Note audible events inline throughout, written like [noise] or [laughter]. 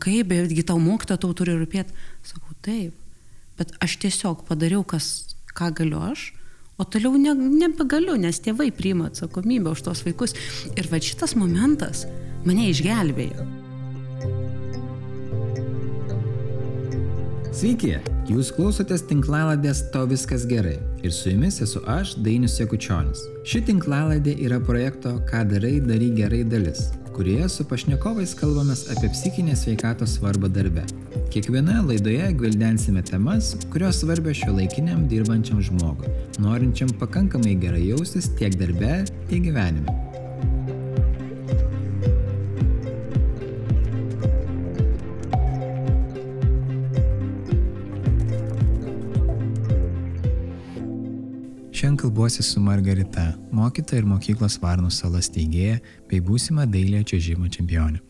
kaip, betgi tau mokyta, tau turi rūpėti. Sakau, taip, bet aš tiesiog padariau, kas, ką galiu aš, o toliau ne, nebegaliu, nes tėvai priima atsakomybę už tos vaikus. Ir va šitas momentas mane išgelbėjo. Sveiki, jūs klausotės tinklaladės To viskas gerai ir su jumis esu aš, Dainius Jekučionis. Ši tinklaladė yra projekto Ką darai, darai gerai dalis, kurioje su pašnekovais kalbamės apie psichinės sveikatos svarbą darbe. Kiekvienoje laidoje gvildensime temas, kurios svarbios šio laikiniam dirbančiam žmogui, norinčiam pakankamai gerai jaustis tiek darbe, tiek gyvenime. Šiandien kalbuosi su Margarita, mokytoja ir mokyklos Varnų salas teigėja bei būsima dailė čiažimo čempionė.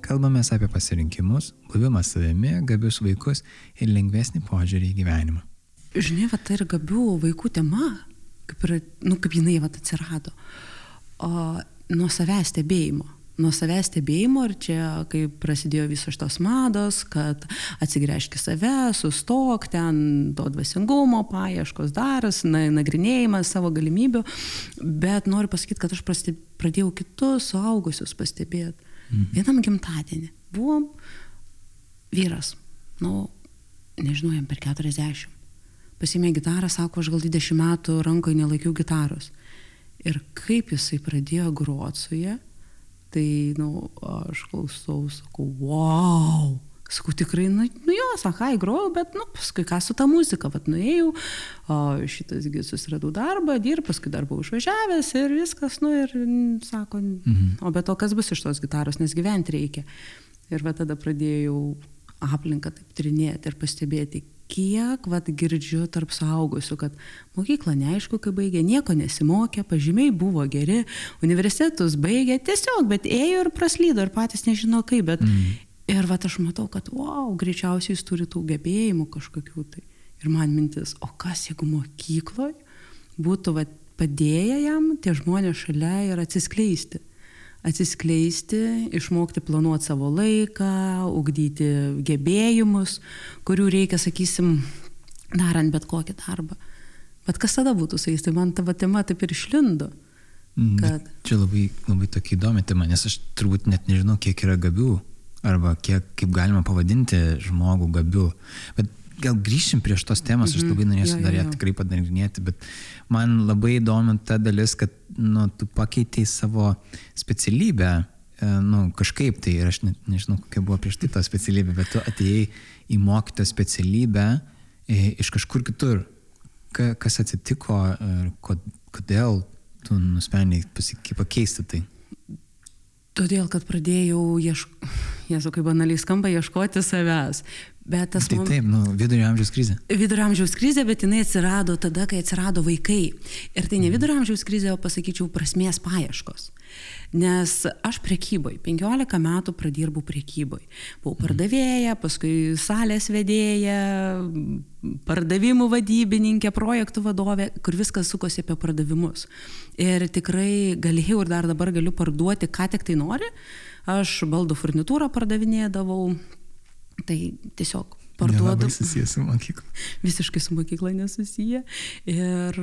Kalbame apie pasirinkimus, buvimą savimi, gabius vaikus ir lengvesnį požiūrį į gyvenimą. Žinai, va, tai ir gabių vaikų tema, kaip, ir, nu, kaip jinai va, atsirado, o nuo savęs stebėjimo nuo savęs stebėjimo ir čia, kai prasidėjo visos šitos mados, kad atsigręžki save, sustok ten to dvasingumo, paieškos daras, na, nagrinėjimas savo galimybių, bet noriu pasakyti, kad aš pradėjau kitus suaugusius pastebėti. Mhm. Vienam gimtadienį buvom vyras, nu, nežinau, jam per 40. Pasimė gitarą, sako, aš gal 20 metų rankoje nelaikiau gitaros. Ir kaip jisai pradėjo groti su ją, Tai, nu, aš klausau, sakau, wow. Sakau, tikrai, nu, nu jo, sakai, grojau, bet, nu, paskui ką su ta muzika, vad nuėjau, o šitasgi susiradau darbą, dirb, paskui dar buvau išvažiavęs ir viskas, nu, ir sako, mhm. o be to, kas bus iš tos gitaros, nes gyventi reikia. Ir va tada pradėjau aplinką taip trinėti ir pastebėti, kiek vat girdžiu tarp suaugusių, kad mokykla neaišku, kai baigė, nieko nesimokė, pažymiai buvo geri, universitetus baigė, tiesiog, bet ėjo ir praslydo ir patys nežino kaip, bet mm. ir vat aš matau, kad, wow, greičiausiai jis turi tų gebėjimų kažkokių tai. Ir man mintis, o kas jeigu mokykloje būtų vat, padėję jam tie žmonės šalia ir atsiskleisti atsiskleisti, išmokti planuoti savo laiką, ugdyti gebėjimus, kurių reikia, sakysim, darant bet kokį darbą. Bet kas tada būtų su jais, tai man tavo tema taip ir išlindo. Mm, kad... Čia labai, labai tokia įdomi tema, nes aš turbūt net nežinau, kiek yra gabių, arba kiek, kaip galima pavadinti žmogų gabių. Bet gal grįšim prie šitos temos, aš mhm. labai norėsiu dar ją tikrai padarinėti, bet man labai įdomi ta dalis, kad nu, tu pakeitėjai savo specialybę, e, nu, kažkaip tai, ir aš ne, nežinau, kokia buvo prieš tai ta specialybė, bet tu atėjai į mokytą specialybę e, iš kažkur kitur. Ka, kas atsitiko ir kodėl tu nusprendėjai pakeisti tai? Todėl, kad pradėjau ieškoti, jesu, kaip banaliai skamba, ieškoti savęs. Bet tas... Tai taip, nu, vidurio amžiaus krizė. Vidurio amžiaus krizė, bet jinai atsirado tada, kai atsirado vaikai. Ir tai ne mhm. vidurio amžiaus krizė, o pasakyčiau prasmės paieškos. Nes aš prekyboje, 15 metų pradirbau prekyboje. Buvau mhm. pardavėja, paskui salės vedėja, pardavimų vadybininkė, projektų vadovė, kur viskas sukosi apie pardavimus. Ir tikrai galėjau ir dar dabar galiu parduoti, ką tik tai nori. Aš baldų furnitūrą pardavinėdavau, Tai tiesiog parduodu. Susijęs su mokykla. [laughs] Visiškai su mokykla nesusiję. Ir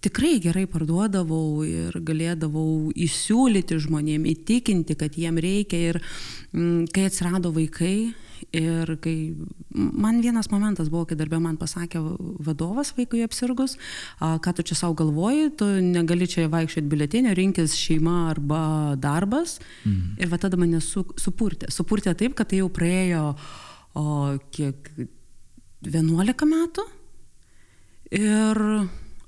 tikrai gerai parduodavau ir galėdavau įsiūlyti žmonėm, įtikinti, kad jiem reikia. Ir m, mm, kai atsirado vaikai, ir kai man vienas momentas buvo, kai darbė man pasakė vadovas vaikui apsirgus, ką tu čia savo galvoji, tu negali čia vaikščioti biletinio, rinkis šeima arba darbas. Mm. Ir va tada mane su, supurtė. Supurtė taip, kad tai jau praėjo o kiek 11 metų. Ir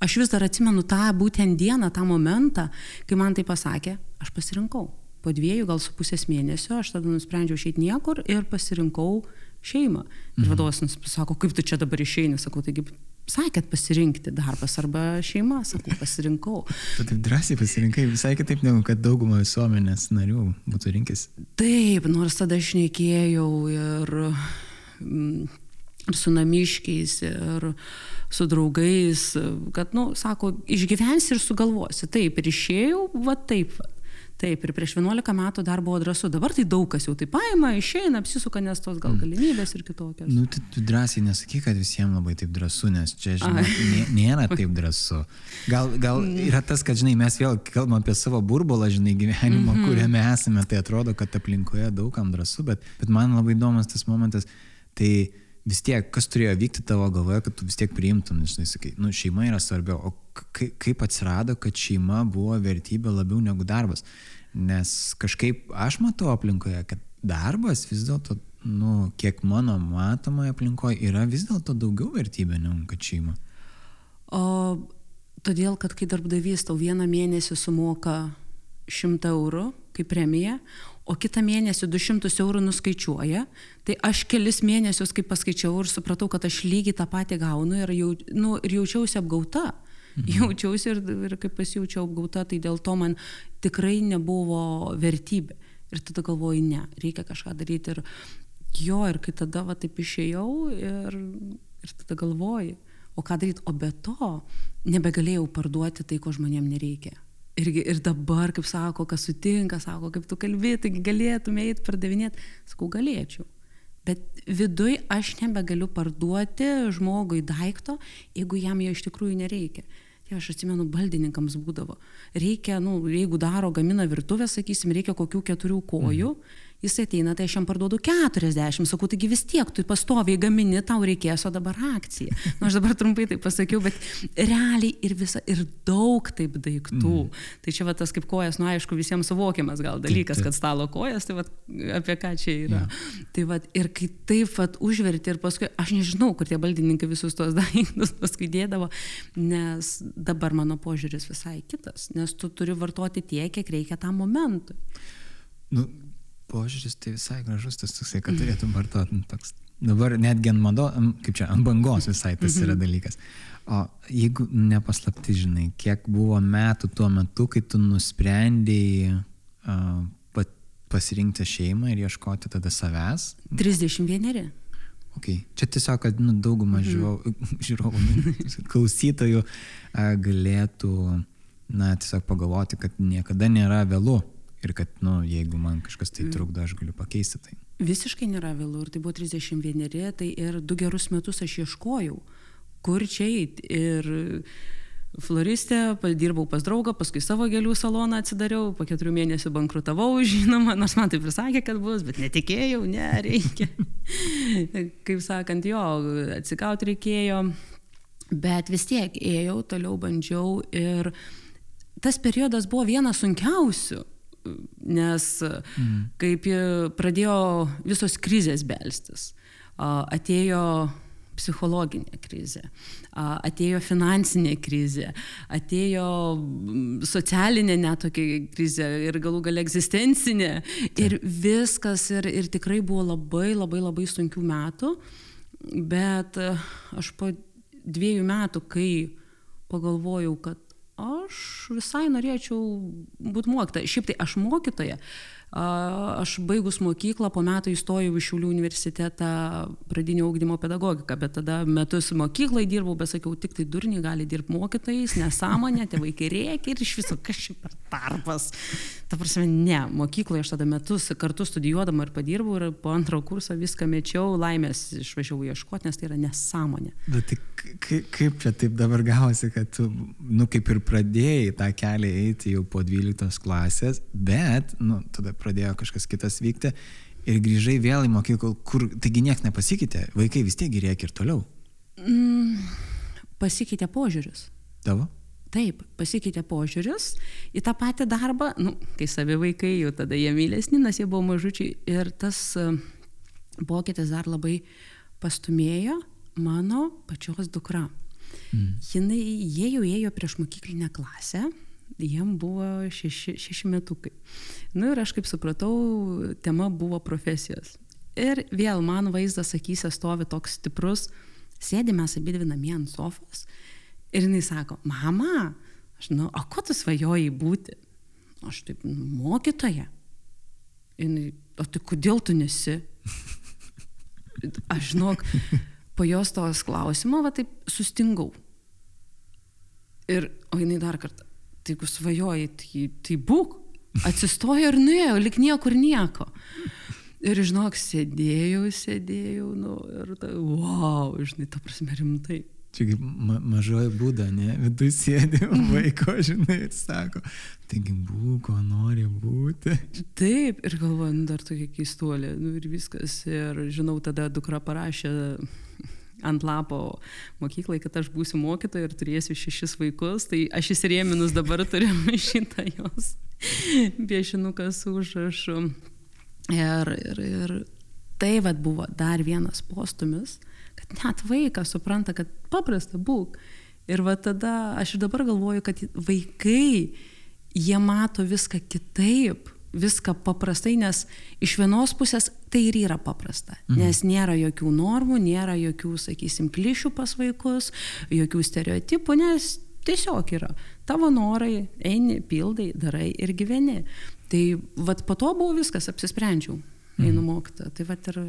aš vis dar atsimenu tą būtent dieną, tą momentą, kai man tai pasakė, aš pasirinkau. Po dviejų, gal su pusės mėnesio, aš tada nusprendžiau išeiti niekur ir pasirinkau šeimą. Ir mhm. vadovas sako, kaip tu čia dabar išeini, sakau, taigi sakėt pasirinkti darbas arba šeima, sakau, pasirinkau. Tu taip drąsiai pasirinkai, visai kitaip negu kad dauguma visuomenės narių būtų rinkęs. Taip, nors tada aš nekėjau ir, mm, ir su namiškiais, ir su draugais, kad, nu, sako, išgyvensi ir sugalvosi. Taip, ir išėjau, va taip. Va. Taip, ir prieš 11 metų dar buvo drąsu. Dabar tai daug kas jau tai paima, išeina, apsisuka, nes tos gal mm. galimybės ir kitokios. Nu, tai tu drąsiai nesakyk, kad visiems labai taip drąsu, nes čia, žinai, nė, nėra taip drąsu. Gal, gal mm. yra tas, kad, žinai, mes vėl kalbam apie savo burbulą, žinai, gyvenimo, mm -hmm. kuriame esame, tai atrodo, kad aplinkoje daugam drąsu, bet, bet man labai įdomus tas momentas, tai vis tiek, kas turėjo vykti tavo galvoje, kad tu vis tiek priimtum, žinai, sakai, nu, šeima yra svarbiau, o kaip atsirado, kad šeima buvo vertybė labiau negu darbas. Nes kažkaip aš matau aplinkoje, kad darbas vis dėlto, nu, kiek mano matomoje aplinkoje yra vis dėlto daugiau vertybė negu kad šeima. O todėl, kad kai darbdavys tau vieną mėnesį sumoka 100 eurų kaip premija, o kitą mėnesį 200 eurų nuskaičiuoja, tai aš kelis mėnesius, kaip paskaičiau ir supratau, kad aš lygiai tą patį gaunu ir, jau, nu, ir jaučiausi apgauta. Mhm. Jaučiausi ir, ir kaip pasijaučiau apgauta, tai dėl to man tikrai nebuvo vertybė. Ir tada galvoju, ne, reikia kažką daryti. Ir jo, ir kai tada va taip išėjau ir, ir tada galvoju, o ką daryti, o be to nebegalėjau parduoti tai, ko žmonėm nereikia irgi ir dabar, kaip sako, kas sutinka, sako, kaip tu kalbė, taigi galėtum eiti pardavinėti, sakau, galėčiau. Bet viduj aš nebegaliu parduoti žmogui daikto, jeigu jam jo iš tikrųjų nereikia. Tai aš atsimenu, baldininkams būdavo. Reikia, nu, jeigu daro, gamina virtuvę, sakysim, reikia kokių keturių kojų. Mhm jis ateina, tai aš jam parduodu 40, sakau, taigi vis tiek tu pastoviai gamini, tau reikės, o dabar akcija. Nu, aš dabar trumpai tai pasakiau, bet realiai ir, visa, ir daug taip daiktų. Mm. Tai čia va tas kaip kojas, nu aišku, visiems suvokiamas gal dalykas, taip, taip. kad stalo kojas, tai va apie ką čia yra. Yeah. Tai va ir kai taip va užverti ir paskui, aš nežinau, kur tie baldininkai visus tos [laughs] daiktus paskui dėdavo, nes dabar mano požiūris visai kitas, nes tu turi vartoti tiek, kiek reikia tam momentui. Nu, požiūris tai visai gražus tas toksai, kad turėtum vartoti nu, toks. Dabar netgi ant mado, kaip čia, ant bangos visai tas yra mhm. dalykas. O jeigu nepaslapti, žinai, kiek buvo metų tuo metu, kai tu nusprendėjai uh, pat, pasirinkti šeimą ir ieškoti tada savęs? 31. Okay. Čia tiesiog, kad nu, daugumą mhm. [laughs] žiūrovų, klausytojų uh, galėtų, na, tiesiog pagalvoti, kad niekada nėra vėlu ir kad, nu, jeigu man kažkas tai mm. trukdo, aš galiu pakeisti tai. Visiškai nėra vėlų ir tai buvo 31, tai ir du gerus metus aš ieškojau, kur čia eiti. Ir floristė, dirbau pas draugą, paskui savo gėlių saloną atsidariau, po keturių mėnesių bankrutavau, [laughs] žinoma, nors man taip ir sakė, kad bus, bet netikėjau, ne, reikia. [laughs] Kaip sakant, jo, atsigauti reikėjo, bet vis tiek ėjau, toliau bandžiau ir tas periodas buvo vienas sunkiausių nes mm. kaip pradėjo visos krizės belstis, atėjo psichologinė krizė, atėjo finansinė krizė, atėjo socialinė netokia krizė ir galų gal egzistencinė. Taip. Ir viskas, ir, ir tikrai buvo labai labai labai sunkių metų, bet aš po dviejų metų, kai pagalvojau, kad aš visai norėčiau būti mokytoja. Šiaip tai aš mokytoja, Aš baigus mokyklą, po metų įstojau į Šiaulių universitetą pradinio augdymo pedagogiką, bet tada metus mokyklai dirbau, bet sakiau, tik tai durniai gali dirbti mokytojais, nesąmonė, tie vaikai reikia ir iš viso kažkaip per tarpas. Ta prasme, ne, mokykloje aš tada metus kartu studijuodama ir padirbau ir po antro kurso viską mečiau, laimės išvažiavau ieškoti, nes tai yra nesąmonė. Bet tai kaip čia taip dabar gavosi, kad tu, nu, kaip ir pradėjai tą kelią eiti jau po 12 klasės, bet, nu, tada pradėjo kažkas kitas vykti ir grįžai vėl į mokyklą, kur, taigi niekas nepasikeitė, vaikai vis tiek gerėja ir toliau. Mm, pasikeitė požiūris. Tavo? Taip, pasikeitė požiūris į tą patį darbą, nu, kai savi vaikai jau tada jie mylesni, nes jie buvo mažučiai ir tas e, pokytis dar labai pastumėjo mano pačios dukra. Mm. Jinai, jie jau ėjo prieš mokyklinę klasę, jiem buvo šeši, šeši metukai. Nu, ir aš kaip supratau, tema buvo profesijos. Ir vėl man vaizdas akise stovi toks stiprus, sėdi mes abi dvi namie ant sofos ir jinai sako, mama, aš žinau, o ko tu svajoji būti? Aš taip, nu, mokytoja. Jinai, o tai kodėl tu nesi? Aš žinok, po jos tos klausimo, va taip sustingau. Ir, o jinai dar kartą, tai jeigu svajoji, tai, tai būk. Atsistojo ir nuėjo, lik niekur nieko. Ir, žinok, sėdėjau, sėdėjau, nu, ir, ta, wow, žinai, ta prasme, rimtai. Čia ma mažoji būda, ne? Viduje sėdi vaiko, žinai, ir sako, taigi būk, ko nori būti. Taip, ir galvoju, nu, dar tokia keistuolė, nu, ir viskas. Ir žinau, tada dukra parašė ant lapo mokyklai, kad aš būsiu mokytoja ir turėsiu šešis vaikus, tai aš įsirėminus dabar turiu [laughs] šitą jos piešinuką su užrašu. Ir, ir, ir tai vad buvo dar vienas postumis kad net vaikas supranta, kad paprasta būk. Ir va tada aš ir dabar galvoju, kad vaikai, jie mato viską kitaip, viską paprastai, nes iš vienos pusės tai ir yra paprasta, mhm. nes nėra jokių normų, nėra jokių, sakysim, klišių pas vaikus, jokių stereotipų, nes tiesiog yra tavo norai, eini, pildai, darai ir gyveni. Tai vad po to buvo viskas, apsisprendžiau, einu mhm. mokytą. Tai vad ir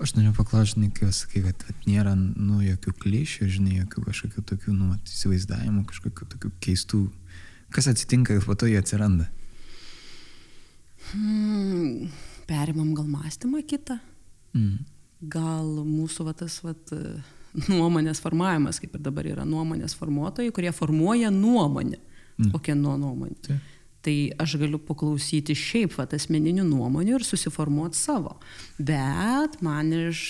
Aš noriu paklausti, kai sakai, kad at, nėra, nu, jokių klišių, žinai, jokių kažkokių tokių, nu, įsivaizdavimų, kažkokių tokių keistų. Kas atsitinka, kad po to jie atsiranda? Hmm, perimam gal mąstymą kitą. Mm. Gal mūsų va, tas va, [laughs] nuomonės formavimas, kaip ir dabar yra nuomonės formuotojai, kurie formuoja nuomonę. Mm. Kokia nuo nuomonė. Taip. Tai aš galiu paklausyti šiaip vat, asmeninių nuomonių ir susiformuoti savo. Bet man iš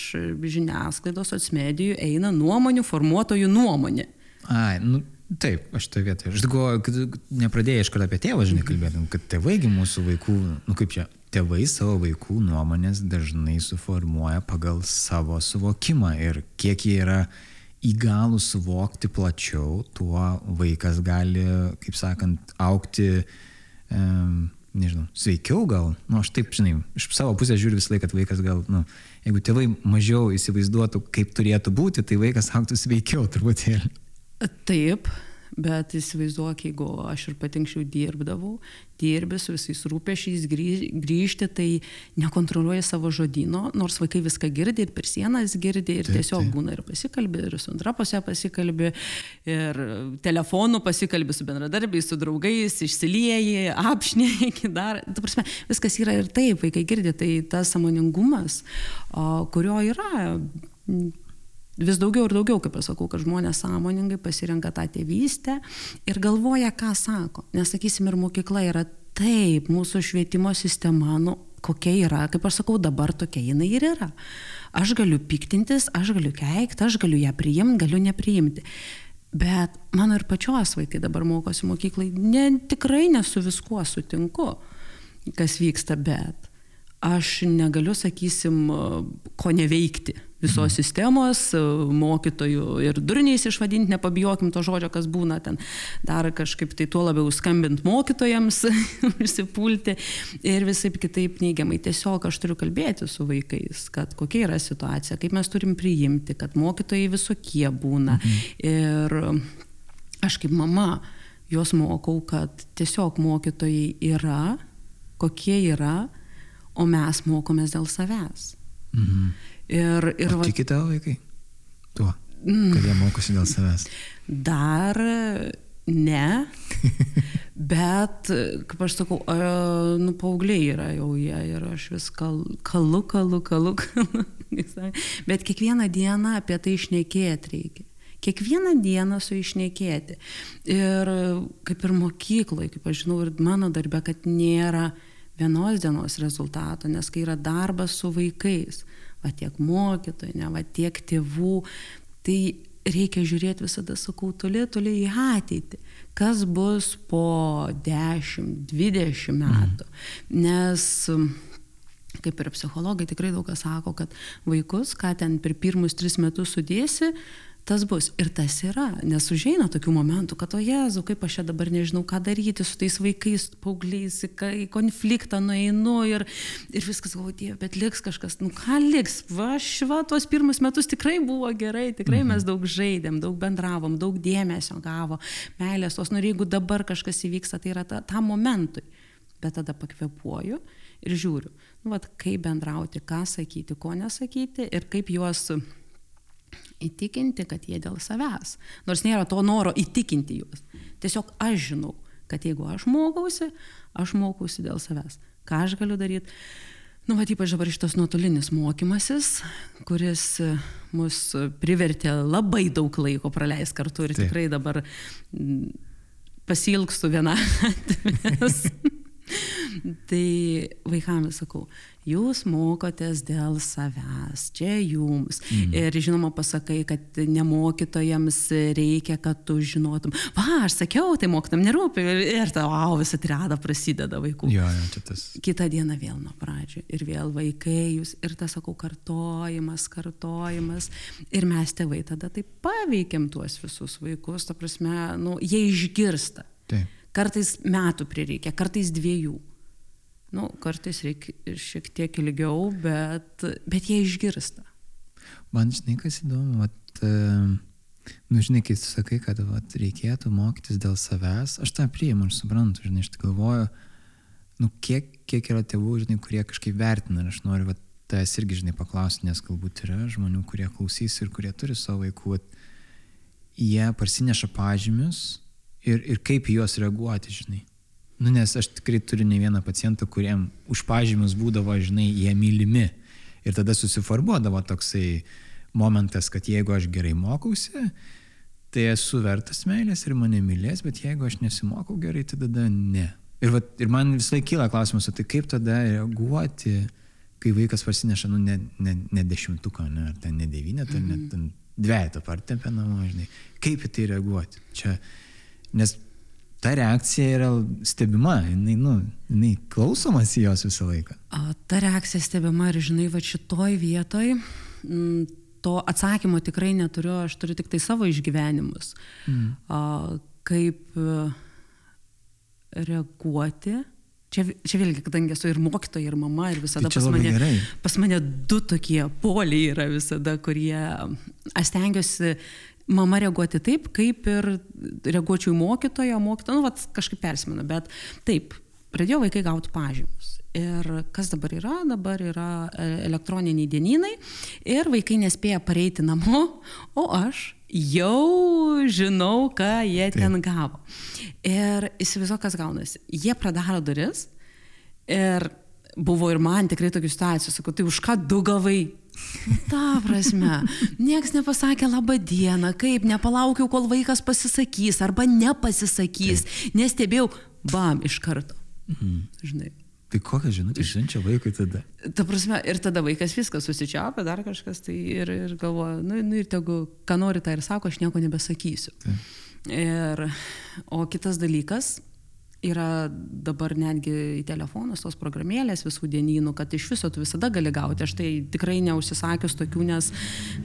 žiniasklaidos atsmedijų eina nuomonių formuotojų nuomonė. Ai, nu taip, aš toje vietoje. Aš galvoju, kad nepradėjai iš karto apie tėvą, žinai, kalbėtum, kad tėvaigi mūsų vaikų, nu kaip čia, tėvai savo vaikų nuomonės dažnai suformuoja pagal savo suvokimą ir kiek jie yra įgalų suvokti plačiau, tuo vaikas gali, kaip sakant, aukti um, nežinau, sveikiau gal, nu aš taip, žinai, iš savo pusės žiūriu visą laiką, kad vaikas gal, nu, jeigu tėvai mažiau įsivaizduotų, kaip turėtų būti, tai vaikas auktų sveikiau truputėlį. Taip, bet įsivaizduok, jeigu aš ir patinkščiau dirbdavau, dirbi su visais rūpešiais, grįžti, tai nekontroliuoji savo žodino, nors vaikai viską girdi ir per sienas girdi ir taip, tiesiog taip. būna ir pasikalbė, ir su antrapose pasikalbė, ir telefonu pasikalbė su bendradarbiais, su draugais, išsilieji, apšnėki dar. Tu prasme, viskas yra ir taip, vaikai girdi, tai tas samoningumas, kurio yra vis daugiau ir daugiau, kaip aš sakau, kad žmonės sąmoningai pasirenka tą tėvystę ir galvoja, ką sako. Nes, sakysim, ir mokykla yra taip, mūsų švietimo sistema, nu, kokia yra, kaip aš sakau, dabar tokia jinai ir yra. Aš galiu piktintis, aš galiu keikti, aš galiu ją priimti, galiu nepriimti. Bet mano ir pačios vaikai dabar mokosi mokyklai, ne, tikrai nesu viskuo sutinku, kas vyksta, bet aš negaliu, sakysim, ko neveikti visos mhm. sistemos, mokytojų ir durniais išvadinti, nepabijokim to žodžio, kas būna ten, dar kažkaip tai tuo labiau skambint mokytojams, [laughs] užsipulti ir visai kitaip neigiamai. Tiesiog aš turiu kalbėti su vaikais, kad kokia yra situacija, kaip mes turim priimti, kad mokytojai visokie būna. Mhm. Ir aš kaip mama juos mokau, kad tiesiog mokytojai yra, kokie yra, o mes mokomės dėl savęs. Mhm. Ir, ir va, tiki tavo vaikai? Tuo, mm. kad jie mokosi dėl savęs. Dar ne, [laughs] bet, kaip aš sakau, nu, paaugliai yra jau jie ir aš vis kal, kalu, kalu, kalu, [laughs] kalu. bet kiekvieną dieną apie tai išnekėti reikia. Kiekvieną dieną su išnekėti. Ir kaip ir mokykloje, kaip aš žinau, ir mano darbe, kad nėra vienos dienos rezultato, nes kai yra darbas su vaikais, va tiek mokytojų, ne, va tiek tėvų, tai reikia žiūrėti visada, sakau, toli, toli į ateitį, kas bus po 10-20 mhm. metų. Nes kaip ir psichologai tikrai daug kas sako, kad vaikus, ką ten per pirmus tris metus sudėsi, tas bus. Ir tas yra, nes užeina tokių momentų, kad, o Jezu, kaip aš čia dabar nežinau, ką daryti su tais vaikais, paaugliais, į konfliktą nueinu ir, ir viskas galvoju, Dieve, bet liks kažkas, nu ką liks, va, šva, tuos pirmus metus tikrai buvo gerai, tikrai mhm. mes daug žaidėm, daug bendravom, daug dėmesio gavo, meilės, tos, nu ir jeigu dabar kažkas įvyksta, tai yra ta, tam momentui. Bet tada pakvepuoju ir žiūriu, nu, vat, kaip bendrauti, ką sakyti, ko nesakyti ir kaip juos įtikinti, kad jie dėl savęs. Nors nėra to noro įtikinti juos. Tiesiog aš žinau, kad jeigu aš mokausi, aš mokausi dėl savęs. Ką aš galiu daryti? Nu, va, ypač dabar šitas nuotolinis mokymasis, kuris mus privertė labai daug laiko praleisti kartu ir Taip. tikrai dabar pasilgstu vieną. [laughs] tai vaikams sakau, jūs mokotės dėl savęs, čia jums. Mm. Ir žinoma, pasakai, kad nemokytojams reikia, kad tu žinotum. Va, aš sakiau, tai mokytam nerūpi. Ir ta, wow, visą triadą prasideda vaikų. Jo, jo, čia tas. Kitą dieną vėl nuo pradžio. Ir vėl vaikai jūs. Ir tas, sakau, kartojimas, kartojimas. Ir mes tėvai tada taip paveikiam tuos visus vaikus. Ta prasme, nu, jie išgirsta. Taip. Kartais metų prireikia, kartais dviejų. Nu, kartais reikia šiek tiek ilgiau, bet, bet jie išgirsta. Man žinai, kas įdomu, vat, nu, žinai, kai tu sakai, kad vat, reikėtų mokytis dėl savęs, aš tą priimu ir suprantu, žinai, aš tik galvoju, nu, kiek, kiek yra tėvų, žinai, kurie kažkaip vertina ir aš noriu, vat, tas irgi, žinai, paklausti, nes galbūt yra žmonių, kurie klausys ir kurie turi savo vaikų, vat, jie parsineša pažymius ir, ir kaip į juos reaguoti, žinai. Nu, nes aš tikrai turiu ne vieną pacientą, kuriem už pažymius būdavo, žinai, jie mylimi. Ir tada susiformuodavo toksai momentas, kad jeigu aš gerai mokausi, tai esu vertas meilės ir mane mylės, bet jeigu aš nesimokau gerai, tai tada ne. Ir, va, ir man visai kyla klausimas, tai kaip tada reaguoti, kai vaikas pasineša, nu, ne, ne, ne dešimtuką, ne, ar ten ne devynetą, mm -hmm. net dviejatą partempę namo, žinai. Kaip į tai reaguoti? Čia, nes ta reakcija yra stebima, jinai, nu, jinai klausomas jos visą laiką. A, ta reakcija stebima ir žinai, va šitoj vietoj m, mm, to atsakymo tikrai neturiu, aš turiu tik tai savo išgyvenimus. Mm. A, kaip e, reaguoti. Čia, čia vėlgi, kadangi esu ir mokytoja, ir mama, ir visada tai pas mane, gerai. pas mane du tokie poliai yra visada, kurie aš stengiuosi mama reaguoti taip, kaip ir reaguočiau į mokytoją, mokytoją, nu, vat, kažkaip persimenu, bet taip, pradėjo vaikai gauti pažymus. Ir kas dabar yra? Dabar yra e, elektroniniai dienynai ir vaikai nespėja pareiti namo, o aš jau žinau, ką jie Taip. ten gavo. Ir įsivaizduoju, kas gaunasi. Jie pradaro duris ir buvo ir man tikrai tokių situacijų, sakau, tai už ką du gavai? Ta prasme, nieks nepasakė labą dieną, kaip nepalaukiau, kol vaikas pasisakys arba nepasisakys, Taip. nestebėjau, bam, iš karto. Mhm. Žinai. Tai kokią žinutę siunčia vaikui tada? Ta prasme, ir tada vaikas viskas susičiapia, dar kažkas, tai ir, ir galvoja, nu, nu ir tegu, ką nori, tai ir sako, aš nieko nebesakysiu. Taip. Ir, o kitas dalykas, yra dabar netgi į telefonus tos programėlės visų dienynų, kad iš viso tu visada gali gauti. Aš tai tikrai neužsisakius tokių, nes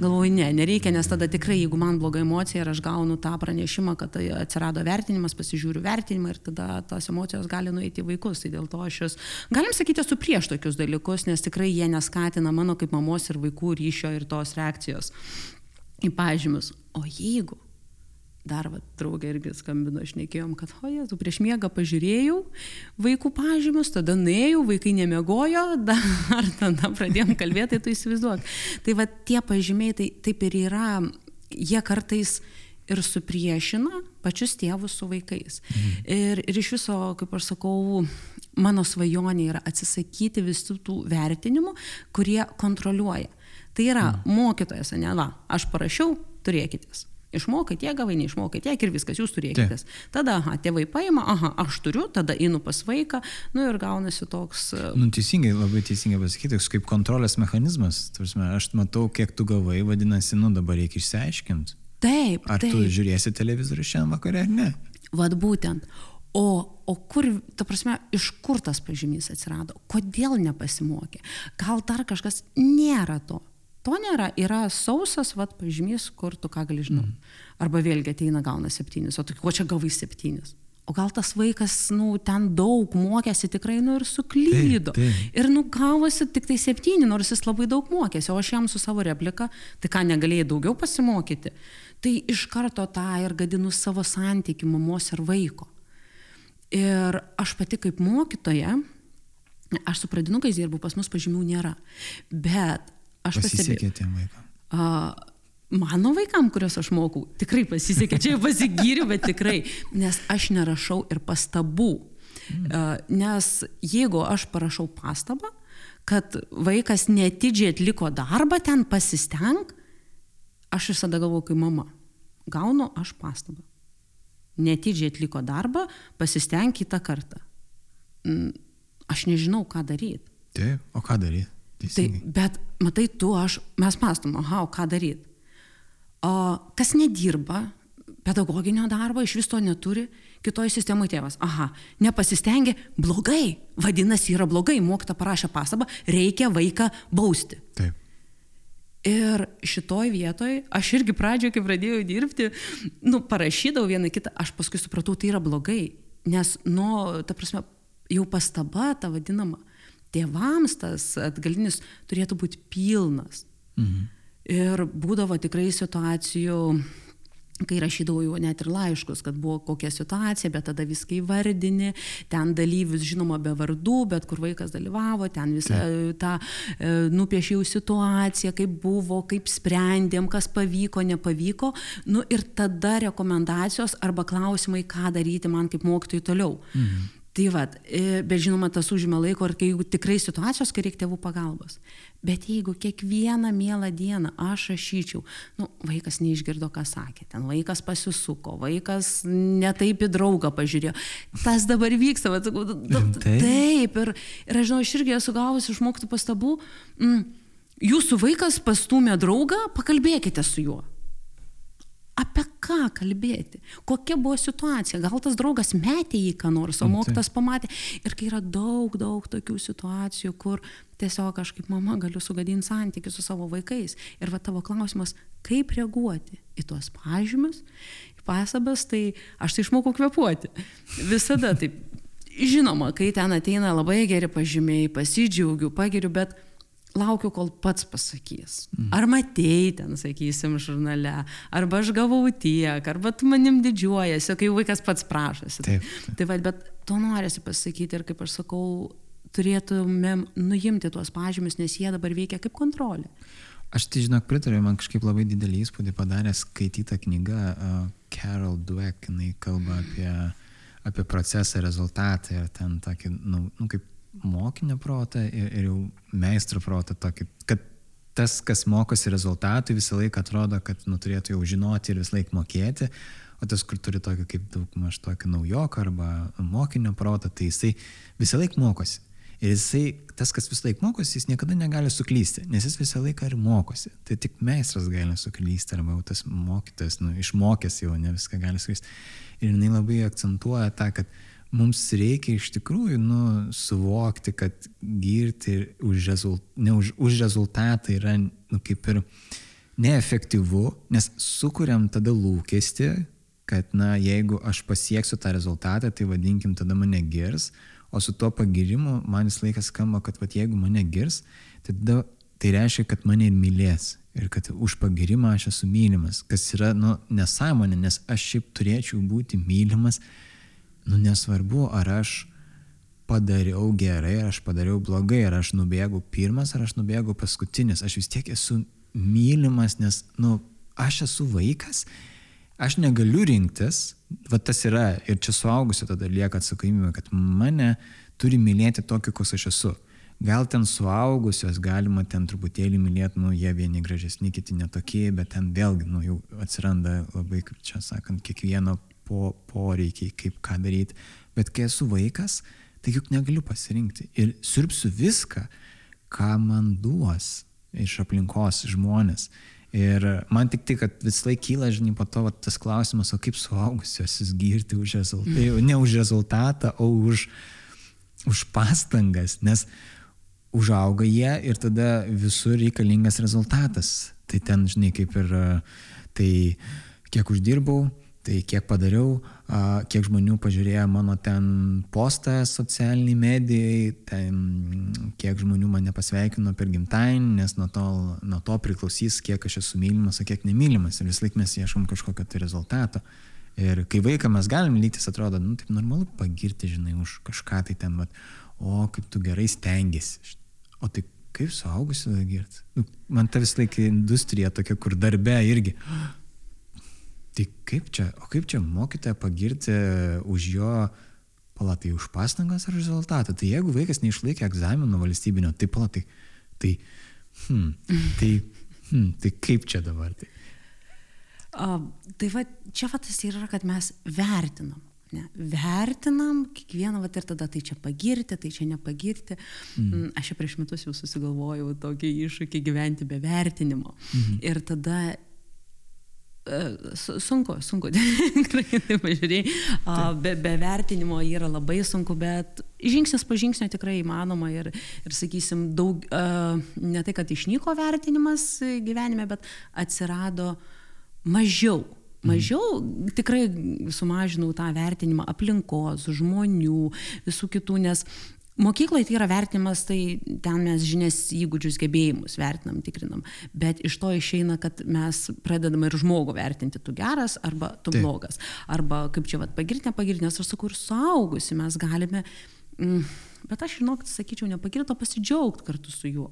galvoju, ne, nereikia, nes tada tikrai, jeigu man bloga emocija ir aš gaunu tą pranešimą, kad tai atsirado vertinimas, pasižiūriu vertinimą ir tada tos emocijos gali nueiti į vaikus. Tai dėl to aš jūs, galim sakyti, esu prieš tokius dalykus, nes tikrai jie neskatina mano kaip mamos ir vaikų ryšio ir tos reakcijos į pažymus. O jeigu dar va, draugė irgi skambino, šnekėjom, kad, o jėzu, prieš miegą pažiūrėjau vaikų pažymus, tada nuėjau, vaikai nemiegojo, [laughs] dar tada pradėjom kalbėti, tai tu įsivaizduok. Tai va tie pažymiai, tai taip ir yra, jie kartais ir supriešina pačius tėvus su vaikais. Mhm. Ir, ir iš viso, kaip aš sakau, mano svajonė yra atsisakyti visų tų vertinimų, kurie kontroliuoja. Tai yra mhm. mokytojas, ne, va, aš parašiau, turėkitės Išmokai tiek, gavai, neišmokai tiek ir viskas, jūs turėkite. Tada, aha, tėvai paima, aha, aš turiu, tada einu pas vaiką, nu ir gaunasi toks... E, nu, teisingai, labai teisingai pasakyti, toks kaip kontrolės mechanizmas. Tarsi, aš matau, kiek tu gavai, vadinasi, nu dabar reikia išsiaiškinti. Taip. Ar taip. tu žiūrėsi televizorių šiandien vakarė ar ne? Vad būtent. O, o kur, ta prasme, iš kur tas pažymys atsirado? Kodėl nepasimokė? Gal dar kažkas nėra to? To nėra, yra sausas, vad, pažymys, kur tu ką gali žinoti. Mm. Arba vėlgi ateina gauna septynis, o tu ko čia gavai septynis? O gal tas vaikas, nu, ten daug mokėsi tikrai, nu, ir suklydo. Taip, taip. Ir, nu, gavosi tik tai septyni, nors jis labai daug mokėsi, o aš jam su savo replika, tai ką negalėjai daugiau pasimokyti. Tai iš karto tą ir gadinu savo santykių mamos ir vaiko. Ir aš pati kaip mokytoja, aš su pradinukais dirbu, pas mus pažymių nėra. Bet aš pastebėjau. tiem vaikam. Mano vaikam, kuriuos aš mokau, tikrai pasisekė, čia jau pasigyriu, bet tikrai, nes aš nerašau ir pastabų. Mm. Nes jeigu aš parašau pastabą, kad vaikas netidžiai atliko darbą, ten pasisteng, aš visada galvoju, kai mama, gaunu aš pastabą. Netidžiai atliko darbą, pasisteng kitą kartą. Mm, aš nežinau, ką daryti. Taip, o ką daryti? Tai, bet matai, tu, aš, mes mastom, aha, o ką daryti. O kas nedirba, pedagoginio darbo, iš viso neturi, kitoje sistemoje tėvas. Aha, nepasistengė, blogai, vadinasi, yra blogai, mokyta parašė pastabą, reikia vaiką bausti. Taip. Ir šitoj vietoj, aš irgi pradžioje, kai pradėjau dirbti, nu, parašydavau vieną kitą, aš paskui supratau, tai yra blogai, nes, nu, ta prasme, jau pastaba, ta vadinama, tėvams tas atgalinis turėtų būti pilnas. Mhm. Ir būdavo tikrai situacijų, kai rašydavau jau net ir laiškus, kad buvo kokia situacija, bet tada viską įvardini, ten dalyvius žinoma be vardų, bet kur vaikas dalyvavo, ten visą tą e, nupiešiau situaciją, kaip buvo, kaip sprendėm, kas pavyko, nepavyko. Nu ir tada rekomendacijos arba klausimai, ką daryti man kaip mokytojui toliau. Mhm. Tai vad, e, bet žinoma, tas užima laiko ir kai tikrai situacijos, kai reikia tėvų pagalbos. Bet jeigu kiekvieną mielą dieną aš rašyčiau, nu, vaikas neišgirdo, ką sakė, ten vaikas pasisuko, vaikas netaip į draugą pažiūrėjo, tas dabar vyksta, bet sakau, taip, ir, ir aš žinau, aš irgi esu gavusi išmokti pastabų, mm, jūsų vaikas pastumė draugą, pakalbėkite su juo. Apie ką kalbėti, kokia buvo situacija, gal tas draugas metė į ką nors, o mokytas pamatė. Ir kai yra daug, daug tokių situacijų, kur tiesiog aš kaip mama galiu sugadinti santykių su savo vaikais. Ir va tavo klausimas, kaip reaguoti į tuos pažymius, į pasabas, tai aš tai išmokau kvepuoti. Visada taip. Žinoma, kai ten ateina labai geri pažymiai, pasidžiaugiu, pagiriu, bet laukiu, kol pats pasakys. Mhm. Ar matei ten, sakysim, žurnale, arba aš gavau tiek, arba tu manim didžiuojasi, kai vaikas pats prašosi. Taip, taip. Tai va, bet to norisi pasakyti ir kaip aš sakau, turėtumėm nuimti tuos pažymius, nes jie dabar veikia kaip kontrolė. Aš tai žinok pritariu, man kažkaip labai didelį įspūdį padarė skaityta knyga uh, Carol Dweck, jinai kalba apie, apie procesą, rezultatą ir ten tokį, nu, nu kaip mokinio protą ir, ir jau meistro protą tokį, kad tas, kas mokosi rezultatų, visą laiką atrodo, kad nu, turėtų jau žinoti ir visą laiką mokėti, o tas, kur turi tokį kaip daug maž tokį naujoką arba mokinio protą, tai jisai visą laiką mokosi. Ir jisai, tas, kas visą laiką mokosi, jis niekada negali suklysti, nes jis visą laiką ir mokosi. Tai tik meistras gali suklysti, arba jau tas mokytas, nu, išmokęs jau ne viską gali suklysti. Ir jinai labai akcentuoja tą, kad mums reikia iš tikrųjų nu, suvokti, kad girti už, rezult, ne, už, už rezultatą yra nu, kaip ir neefektyvu, nes sukuriam tada lūkesti, kad na, jeigu aš pasieksiu tą rezultatą, tai vadinkim, tada mane girs, o su tuo pagirimu man vis laikas skamba, kad vat, jeigu mane girs, tai tada tai reiškia, kad mane ir mylės. Ir kad už pagirimą aš esu mylimas, kas yra nu, nesąmonė, nes aš šiaip turėčiau būti mylimas nu nesvarbu, ar aš padariau gerai, ar aš padariau blogai, ar aš nubėgau pirmas, ar aš nubėgau paskutinis, aš vis tiek esu mylimas, nes, nu, aš esu vaikas, aš negaliu rinktis, va tas yra, ir čia suaugusio tada lieka atsakomybė, kad mane turi mylėti tokį, koks aš esu. Gal ten suaugusios galima ten truputėlį mylėti, nu, jie vieni gražesni, kiti netokie, bet ten vėlgi, nu, jau atsiranda labai, kaip čia sakant, kiekvieno po, poreikiai, kaip ką daryti. Bet kai esu vaikas, tai juk negaliu pasirinkti. Ir sirpsiu viską, ką man duos iš aplinkos žmonės. Ir man tik tai, kad vis laik kyla, žinai, po to va, tas klausimas, o kaip suaugusiosius girti už rezultatą, [laughs] ne už rezultatą, o už, už pastangas, nes užauga jie ir tada visur reikalingas rezultatas. Tai ten, žinai, kaip ir, tai kiek uždirbau, Tai kiek padariau, kiek žmonių pažiūrėjo mano ten postą socialiniai medijai, ten kiek žmonių mane pasveikino per gimtadienį, nes nuo to, nuo to priklausys, kiek aš esu mylimas, o kiek nemylimas. Ir vis laik mes ieškom kažkokio tai rezultato. Ir kai vaiką mes galim lytis, atrodo, nu taip normalu pagirti, žinai, už kažką tai ten, bet, o kaip tu gerai stengiasi. O tai kaip suaugusi girti? Nu, man ta vis laikė industrija tokia, kur darbe irgi. Tai kaip čia, o kaip čia mokytoją pagirti už jo, palatai, už pastangas ar rezultatą? Tai jeigu vaikas neišlaikė egzamino valstybinio, tai palatai, tai, hmm, tai, hmm, tai kaip čia dabar? Tai, uh, tai va, čia va tas yra, kad mes vertinam. Ne, vertinam kiekvieną, va, ir tada tai čia pagirti, tai čia nepagirti. Mm. mm aš jau prieš metus jau susigalvojau tokį iššūkį gyventi be vertinimo. Mm. Ir tada sunku, sunku, [laughs] tikrai taip pažiūrėjai, uh, be, be vertinimo yra labai sunku, bet žingsnis po žingsnio tikrai įmanoma ir, ir sakysim, daug, uh, ne tai, kad išnyko vertinimas gyvenime, bet atsirado mažiau. Mažiau tikrai sumažinau tą vertinimą aplinkos, žmonių, visų kitų, nes Mokykloje tai yra vertinimas, tai ten mes žinias, įgūdžius, gebėjimus vertinam, tikrinam, bet iš to išeina, kad mes pradedame ir žmogų vertinti, tu geras arba tu Taip. blogas. Arba kaip čia, vad, pagirti, nepagirti, nes aš sakau, ir suaugusi mes galime mm, Bet aš, žinok, sakyčiau, nepagirto pasidžiaugti kartu su juo.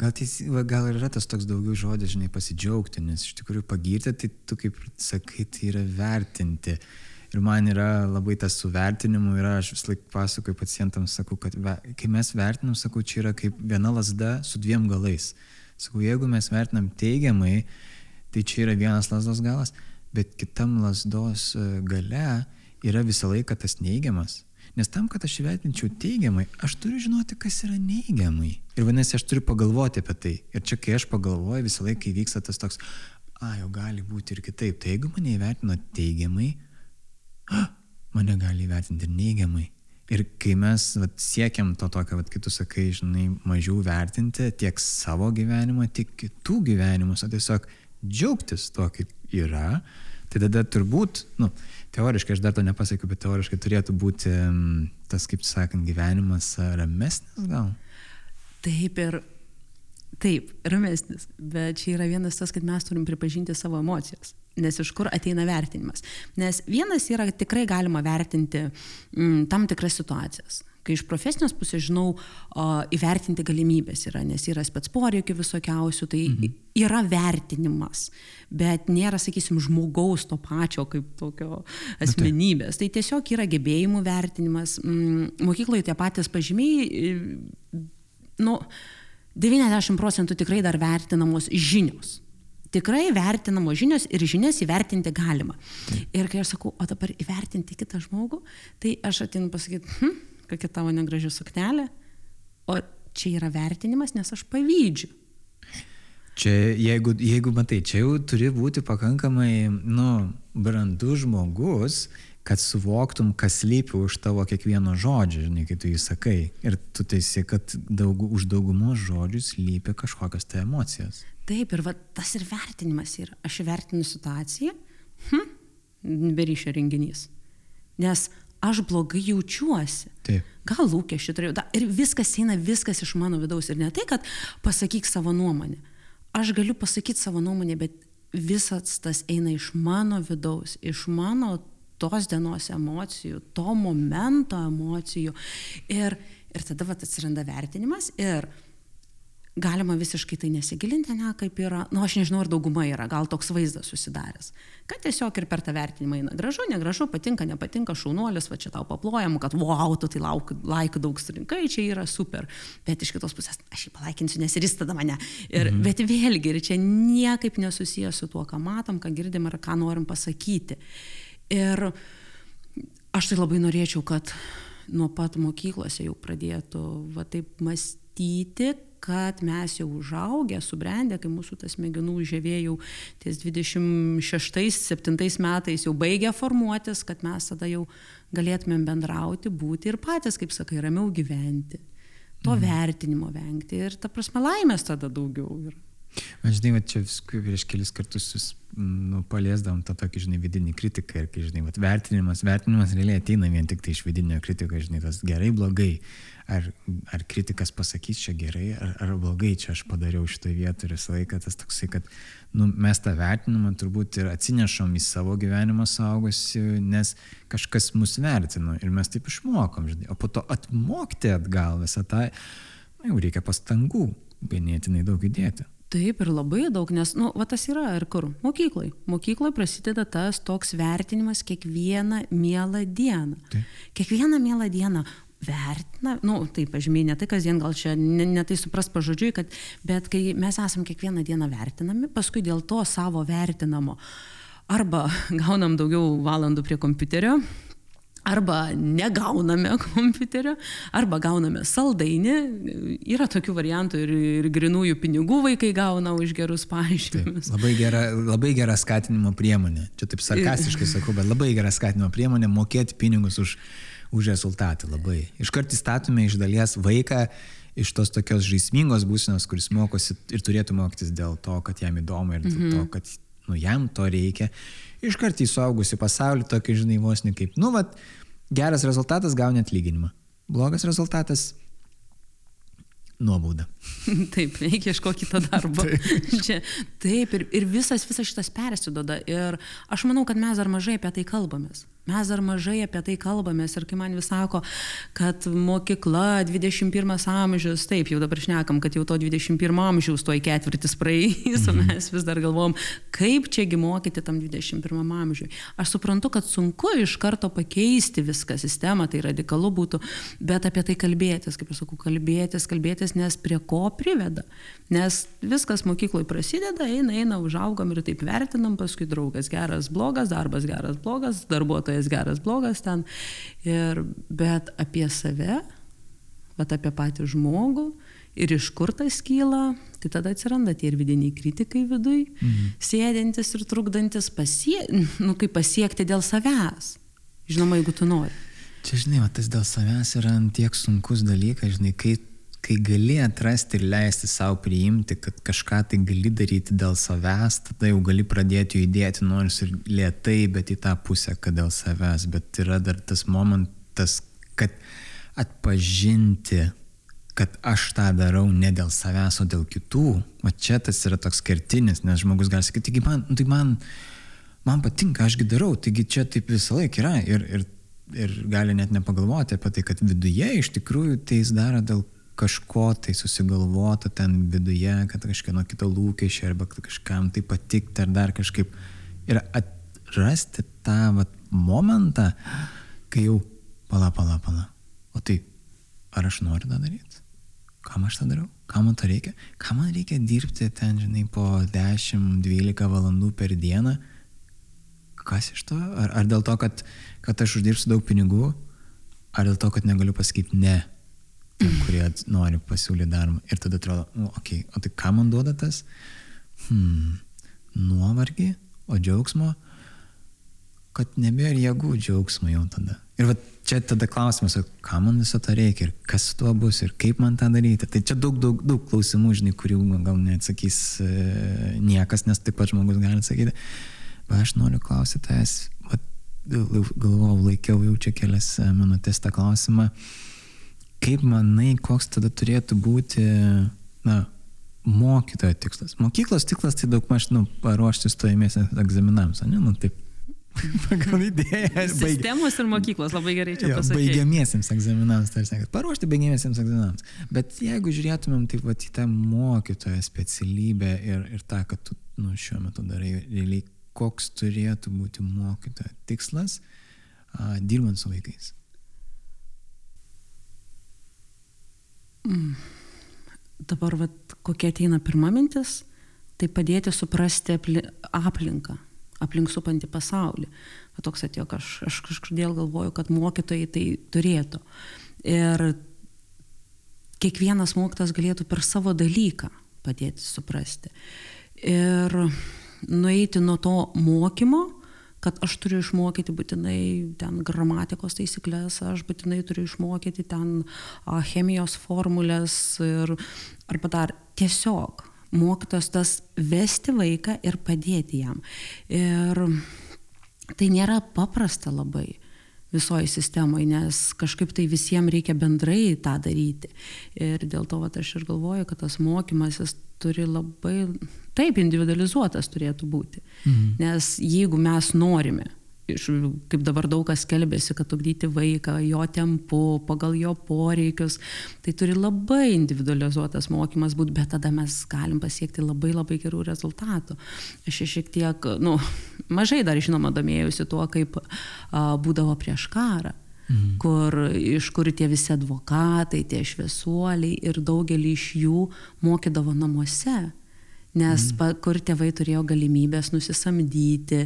Gal, teis, gal yra tas toks daugiau žodis, žinai, pasidžiaugti, nes iš tikrųjų pagirti, tai tu kaip sakai, tai yra vertinti. Ir man yra labai tas su vertinimu ir aš vis laik pasakoju pacientams, sakau, kad ve, kai mes vertinam, sakau, čia yra kaip viena lasda su dviem galais. Sakau, jeigu mes vertinam teigiamai, tai čia yra vienas lasdos galas, bet kitam lasdos e, gale yra visą laiką tas neigiamas. Nes tam, kad aš įvertinčiau teigiamai, aš turiu žinoti, kas yra neigiamai. Ir vadinasi, aš turiu pagalvoti apie tai. Ir čia, kai aš pagalvoju, visą laiką įvyksta tas toks, a, jau gali būti ir kitaip. Tai jeigu mane įvertino teigiamai, mane gali įvertinti ir neigiamai. Ir kai mes vat, siekiam to tokio, vat, kai tu sakai, žinai, mažiau vertinti tiek savo gyvenimą, tiek kitų gyvenimus, o tiesiog džiaugtis tuo, kaip yra, tai tada turbūt, nu, teoriškai aš dar to nepasakiau, bet teoriškai turėtų būti tas, kaip sakant, gyvenimas ramesnis gal. Taip ir taip, ramesnis, bet čia yra vienas tas, kad mes turim pripažinti savo emocijas. Nes iš kur ateina vertinimas. Nes vienas yra, tikrai galima vertinti m, tam tikras situacijas kai iš profesinės pusės žinau o, įvertinti galimybės yra, nes yra spets poreikių visokiausių, tai mhm. yra vertinimas, bet nėra, sakysim, žmogaus to pačio kaip tokio asmenybės. Tai tiesiog yra gebėjimų vertinimas. Mm, mokykloje tie patys pažymiai, nu, 90 procentų tikrai dar vertinamos žinios tikrai vertinamos žinios ir žinias įvertinti galima. Ir kai aš sakau, o dabar įvertinti kitą žmogų, tai aš atinu pasakyti, hm, kokia tavo negraži suknelė, o čia yra vertinimas, nes aš pavydžiu. Čia, jeigu, jeigu matai, čia jau turi būti pakankamai, nu, brandus žmogus, kad suvoktum, kas lypi už tavo kiekvieno žodžio, žinai, kai tu jį sakai. Ir tu teisi, kad daug, už daugumos žodžių lypi kažkokios tai emocijos. Taip, ir va, tas ir vertinimas yra. Aš vertinu situaciją, hm, beryšio renginys. Nes aš blogai jaučiuosi. Taip. Gal lūkesčių turėjau. Da, ir viskas eina, viskas iš mano vidaus. Ir ne tai, kad pasakyk savo nuomonę. Aš galiu pasakyti savo nuomonę, bet visas tas eina iš mano vidaus, iš mano tos dienos emocijų, to momento emocijų. Ir, ir tada vat, atsiranda vertinimas ir galima visiškai tai nesigilinti, ne, kaip yra, nu aš nežinau, ar dauguma yra, gal toks vaizdas susidaręs, kad tiesiog ir per tą vertinimą eina gražu, negražu, patinka, nepatinka, šaunuolis, va čia tau paplojam, kad wow, tu tai lauk, laikų daug surinkai, čia yra super, bet iš kitos pusės aš jį palaikinsiu, nes ir jis tada mane. Ir, mhm. Bet vėlgi, ir čia niekaip nesusijęs su tuo, ką matom, ką girdim ar ką norim pasakyti. Ir aš tai labai norėčiau, kad nuo pat mokyklose jau pradėtų va taip mąstyti, kad mes jau užaugę, subrendę, kai mūsų tas smegenų žievė jau ties 26-7 metais jau baigia formuotis, kad mes tada jau galėtumėm bendrauti, būti ir patys, kaip sakai, ramiau gyventi. To mhm. vertinimo vengti ir ta prasme laimės tada daugiau yra. Man žinai, va, čia viskui prieš kelis kartus jūs nu, paliesdavom tą tokį, žinai, vidinį kritiką ir, kai, žinai, va, vertinimas, vertinimas realiai ateina vien tik tai iš vidinio kritiko, žinai, tas gerai, blogai. Ar, ar kritikas pasakys čia gerai, ar, ar blogai čia aš padariau šitoje vietoje ir visą laiką tas toksai, kad nu, mes tą vertinimą turbūt ir atsinešam į savo gyvenimą saugosi, nes kažkas mus vertino ir mes taip išmokom, žinai, o po to atmokti atgal visą tą, nu, jau reikia pastangų ganėtinai daug įdėti. Taip ir labai daug, nes, nu, va tas yra ir kur? Mokyklai. Mokykloje prasideda tas toks vertinimas kiekvieną mielą dieną. Taip. Kiekvieną mielą dieną vertina, na, nu, taip, pažymiai, ne tai kasdien, gal čia ne, ne tai supras pažodžiui, kad, bet kai mes esam kiekvieną dieną vertinami, paskui dėl to savo vertinamo arba [laughs] gaunam daugiau valandų prie kompiuterio, arba negauname [laughs] kompiuterio, arba gauname saldainį. Yra tokių variantų ir, ir grinųjų pinigų vaikai gauna už gerus paaiškinimus. Labai gera, labai gera skatinimo priemonė. Čia taip sarkastiškai [laughs] sakau, bet labai gera skatinimo priemonė mokėti pinigus už, už rezultatą. Labai. Iškart įstatume iš dalies vaiką iš tos tokios žaismingos būsenos, kuris mokosi ir turėtų mokytis dėl to, kad jam įdomu ir dėl -hmm. to, kad nu, jam to reikia iškart į suaugusių pasaulį, tokį, žinai, vos ne kaip, nu, vat, geras rezultatas gauni atlyginimą. Blogas rezultatas nuobauda. [laughs] Taip, reikia ieškoti kito darbo. [laughs] taip, [laughs] Čia, taip ir, ir visas, visas šitas persidoda. Ir aš manau, kad mes dar mažai apie tai kalbamės. Mes dar mažai apie tai kalbamės ir kai man vis sako, kad mokykla 21 amžius, taip, jau dabar šnekam, kad jau to 21 amžiaus toj ketvirtis praeis, o mhm. mes vis dar galvom, kaip čiagi mokyti tam 21 amžiui. Aš suprantu, kad sunku iš karto pakeisti viską sistemą, tai radikalu būtų, bet apie tai kalbėtis, kaip aš sakau, kalbėtis, kalbėtis, nes prie ko priveda. Nes viskas mokykloje prasideda, eina, eina, užaugam ir taip vertinam, paskui draugas geras, blogas, darbas geras, blogas, darbuotojas geras, blogas ten. Ir, bet apie save, bet apie patį žmogų ir iš kur tas kyla, tai tada atsiranda tie ir vidiniai kritikai viduj, mhm. sėdintis ir trukdantis pasie, nu, kaip pasiekti dėl savęs. Žinoma, jeigu tu nori. Čia, žinai, va, tas dėl savęs yra tiek sunkus dalykas, žinai, kai kai gali atrasti ir leisti savo priimti, kad kažką tai gali daryti dėl savęs, tada jau gali pradėti judėti, nors ir lietai, bet į tą pusę, kad dėl savęs. Bet yra dar tas momentas, kad atpažinti, kad aš tą darau ne dėl savęs, o dėl kitų. O čia tas yra toks kertinis, nes žmogus gali sakyti, taigi man, tai man, man patinka, ašgi darau, taigi čia taip visą laiką yra. Ir, ir, ir gali net nepagalvoti apie tai, kad viduje iš tikrųjų tai jis daro dėl kažko tai susigalvota ten viduje, kad kažkieno kito lūkesčiai arba kažkam tai patikti ar dar kažkaip. Ir atrasti tą vat, momentą, kai jau pala, pala, pala. O tai, ar aš noriu tą daryti? Kam aš tą darau? Kam man to reikia? Kam man reikia dirbti ten, žinai, po 10-12 valandų per dieną? Kas iš to? Ar, ar dėl to, kad, kad aš uždirbsiu daug pinigų? Ar dėl to, kad negaliu pasakyti ne? Tiem, kurie nori pasiūlyti darbą. Ir tada atrodo, nu, okei, okay, o tai ką man duoda tas? Hmm, nuovargį, o džiaugsmo, kad nebėra jėgų džiaugsmo jau tada. Ir va, čia tada klausimas, ką man viso to reikia ir kas tuo bus ir kaip man tą daryti. Tai čia daug, daug, daug klausimų, žinai, kurių gal neatsakys e, niekas, nes taip pat žmogus gali atsakyti. Bet aš noriu klausyti tavęs, galvojau, laikiau jau čia kelias e, minutės tą klausimą. E, Kaip manai, koks tada turėtų būti, na, mokytojo tikslas? Mokyklos tikslas tai daug maž, nu, paruošti stojimiesiams egzaminams, ne, nu, taip. [laughs] Pagal idėją. Sistemos ir mokyklos labai gerai čia pasakyti. Baigiamiesiems egzaminams, tai sakant, paruošti baigiamiesiems egzaminams. Bet jeigu žiūrėtumėm taip pat į tą mokytojo specialybę ir, ir tą, kad tu nu, šiuo metu darai, realiai koks turėtų būti mokytojo tikslas, a, dirbant su vaikais. Mm. Dabar vat, kokia ateina pirma mintis, tai padėti suprasti aplinką, aplink supantį pasaulį. Va, toks atėjo, aš, aš kažkodėl galvoju, kad mokytojai tai turėtų. Ir kiekvienas mokytas galėtų per savo dalyką padėti suprasti. Ir nueiti nuo to mokymo kad aš turiu išmokyti būtinai ten gramatikos taisyklės, aš būtinai turiu išmokyti ten a, chemijos formulės ir arba dar tiesiog mokytos tas vesti vaiką ir padėti jam. Ir tai nėra paprasta labai visoji sistemoje, nes kažkaip tai visiems reikia bendrai tą daryti. Ir dėl to vat, aš ir galvoju, kad tas mokymasis turi labai, taip, individualizuotas turėtų būti. Mhm. Nes jeigu mes norime iš, kaip dabar daug kas kelbėsi, kad ugdyti vaiką jo tempu, pagal jo poreikius, tai turi labai individualizuotas mokymas būti, bet tada mes galim pasiekti labai labai gerų rezultatų. Aš šiek tiek, nu, mažai dar žinoma domėjausi tuo, kaip a, būdavo prieš karą. Mhm. kur iš kur tie visi advokatai, tie šviesuoliai ir daugelį iš jų mokydavo namuose nes pa, kur tėvai turėjo galimybės nusisamdyti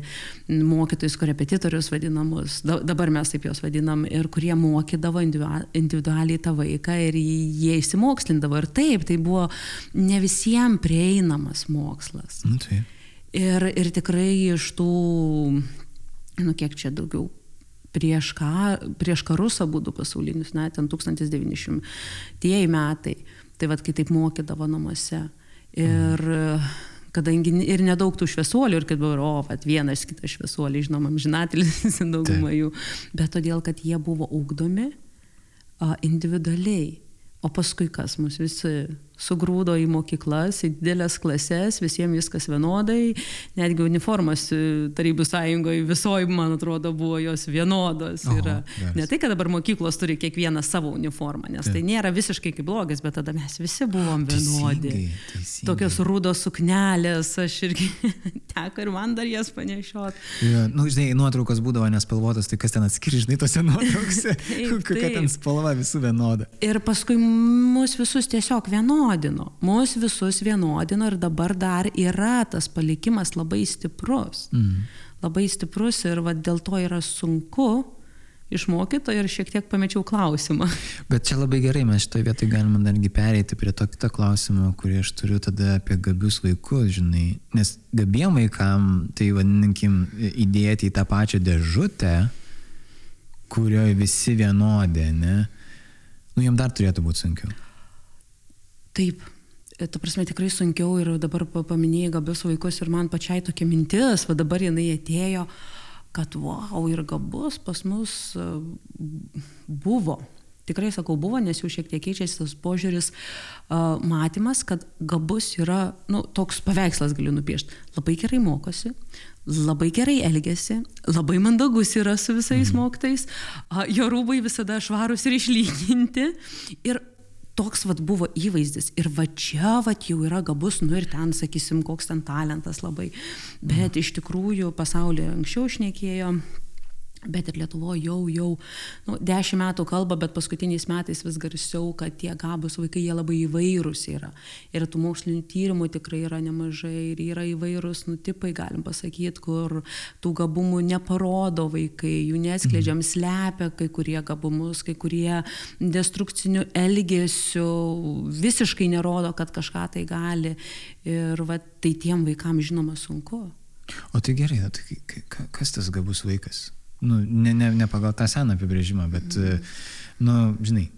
mokytojus, korepetitorius vadinamus, da, dabar mes taip juos vadinam, ir kurie mokydavo individualiai tą vaiką ir jie įsimokslindavo. Ir taip, tai buvo ne visiems prieinamas mokslas. Nu, taip. Ir, ir tikrai iš tų, nu kiek čia daugiau prieš, ką, prieš karus abu pasaulinius, net ten 1900 metai, tai vad kai taip mokydavo namuose. Ir kadangi ir nedaug tų šviesuolių, ir kad buvo, o, vat, vienas kitas šviesuoliai, žinoma, žinatelis [laughs] dauguma jų, bet todėl, kad jie buvo ugdomi a, individualiai. O paskui kas? Mus visi sugrūdo į mokyklas, į didelės klases, visiems viskas vienodai, netgi uniformas e, Tarybų sąjungoje visoji, man atrodo, buvo jos vienodos. Oho, yra. Ne tai, kad dabar mokyklos turi kiekvieną savo uniformą, nes Taip. tai nėra visiškai kaip blogis, bet tada mes visi buvom vienodi. Teisingai, teisingai. Tokios rudos suknelės, aš irgi [laughs] teko ir man dar jas panešiot. Ja, nu, žinai, nuotraukos būdavo nespalvotos, tai kas ten atskiri, žinai, tose nuotraukose, [laughs] kokia ten spalva visų vienoda. Ir paskui mus visus tiesiog vienodi vienodino, mus visus vienodino ir dabar dar yra tas palikimas labai stiprus. Mm. Labai stiprus ir va, dėl to yra sunku išmokyto ir šiek tiek pamečiau klausimą. [laughs] Bet čia labai gerai, mes šitoje vietoje galime dargi pereiti prie to kito klausimo, kurį aš turiu tada apie gabius vaikus, žinai. Nes gabiem vaikam, tai vadinkim, įdėti į tą pačią dėžutę, kurioje visi vienodė, ne? Nu, jam dar turėtų būti sunkiau. Taip, e, ta prasme tikrai sunkiau ir dabar paminėjai gabius vaikus ir man pačiai tokia mintis, va dabar jinai atėjo, kad wow, ir gabus pas mus e, buvo. Tikrai sakau, buvo, nes jau šiek tiek keičiasi tas požiūris, uh, matymas, kad gabus yra, nu, toks paveikslas galiu nupiešti. Labai gerai mokosi, labai gerai elgesi, labai mandagus yra su visais mhm. mokytais, jo rūbai visada švarūs ir išlyginti. Ir toks vat buvo įvaizdis. Ir va čia vat jau yra gabus, nu ir ten, sakysim, koks ten talentas labai. Bet iš tikrųjų pasaulyje anksčiau šnekėjo Bet ir Lietuvoje jau, jau nu, dešimt metų kalba, bet paskutiniais metais vis garsiau, kad tie gabus vaikai jie labai įvairūs yra. Ir tų mokslinių tyrimų tikrai yra nemažai ir yra įvairūs nutipai, galim pasakyti, kur tų gabumų neparodo vaikai, jų neskleidžiam, mhm. slepia kai kurie gabumus, kai kurie destrukcinių elgesių visiškai nerodo, kad kažką tai gali. Ir va, tai tiem vaikam žinoma sunku. O tai gerai, tai kas tas gabus vaikas? Nu, ne, ne, ne pagal tą seną apibrėžimą, bet, mm. nu, žinai,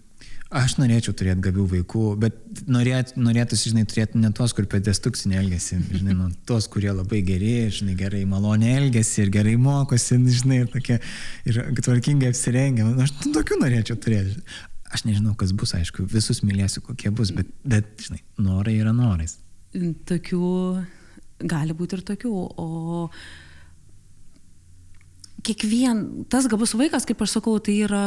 aš norėčiau turėti gabių vaikų, bet norėt, norėtųsi, žinai, turėti ne tos, kur per destrukcinį elgesį, žinai, nu, [laughs] tos, kurie labai geri, žinai, gerai malonė elgesi ir gerai mokosi, žinai, ir tokie, ir tvarkingai apsirengia. Nu, aš tokių norėčiau turėti. Aš nežinau, kas bus, aišku, visus mylėsiu, kokie bus, bet, bet žinai, norai yra norais. Tokių, gali būti ir tokių, o kiekvien, tas gabus vaikas, kaip aš sakau, tai yra